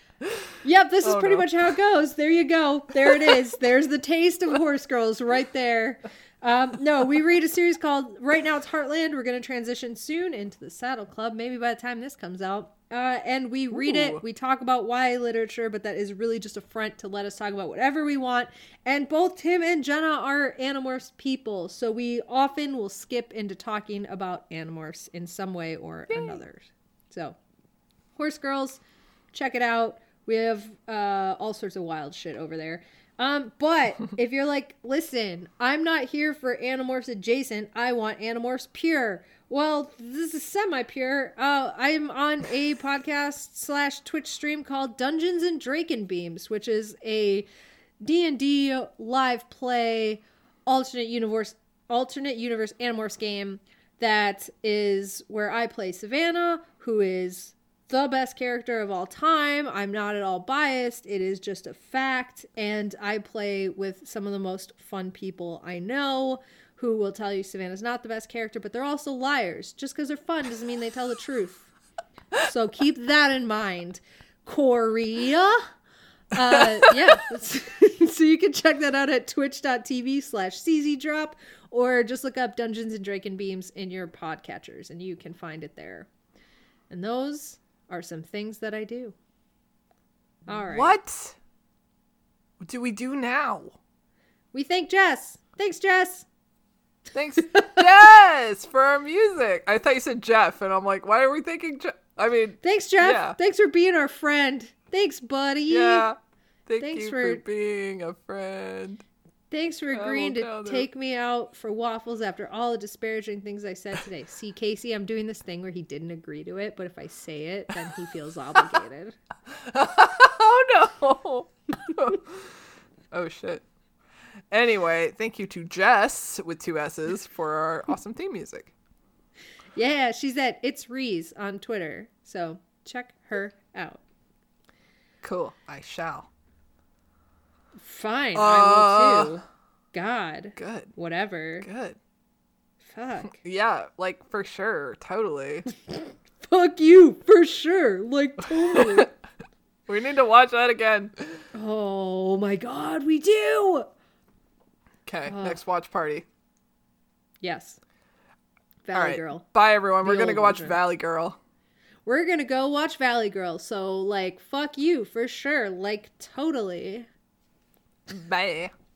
Yep, this is Oh, pretty no. much how it goes. There you go. There it is. There's the taste of horse girls right there. Um, no, we read a series called right now it's Heartland. We're going to transition soon into the Saddle Club. Maybe by the time this comes out, uh, and we read Ooh. it. We talk about YA literature, but that is really just a front to let us talk about whatever we want. And both Tim and Jenna are Animorphs people, so we often will skip into talking about Animorphs in some way or another. So, Horse Girls, check it out. We have uh, all sorts of wild shit over there. Um, but if you're like, listen, I'm not here for Animorphs adjacent. I want Animorphs pure. Well, this is semi-pure. Uh, I'm on a podcast slash Twitch stream called Dungeons and Dracon Beams, which is a D&D live play alternate universe alternate universe Animorphs game that is where I play Savannah, who is the best character of all time. I'm not at all biased. It is just a fact. And I play with some of the most fun people I know who will tell you Savannah's not the best character, but they're also liars. Just because they're fun doesn't mean they tell the truth. So keep that in mind. Korea. Uh, yeah. so you can check that out at twitch.tv slash czdrop or just look up Dungeons and Dracon Beams in your podcatchers and you can find it there. And those are some things that I do. All right. What? What do we do now? We thank Jess. Thanks, Jess. Thanks, Jess, for our music. I thought you said Jeff, and I'm like, why are we thinking Jeff? I mean, Thanks, Jeff. Yeah. Thanks for being our friend. Thanks, buddy. yeah. Thank Thanks you for- for being a friend. Thanks for agreeing to take me out for waffles after all the disparaging things I said today. See, Casey, I'm doing this thing where he didn't agree to it, but if I say it, then he feels obligated. Oh no. oh shit. Anyway, thank you to Jess with two S's for our awesome theme music. Yeah, she's at It's Reese on Twitter, so check her out. Cool. I shall. Fine, I Uh, will too. God, Good. whatever. Good. Fuck. Yeah, like for sure. Totally. Fuck you, for sure. Like, totally. we need to watch that again. oh my god, we do! Okay, next watch party. Yes. Valley right. Girl. Bye everyone. The We're gonna go watch. Valley Girl. We're gonna go watch Valley Girl, so, like, fuck you, for sure. Like, totally. Bye.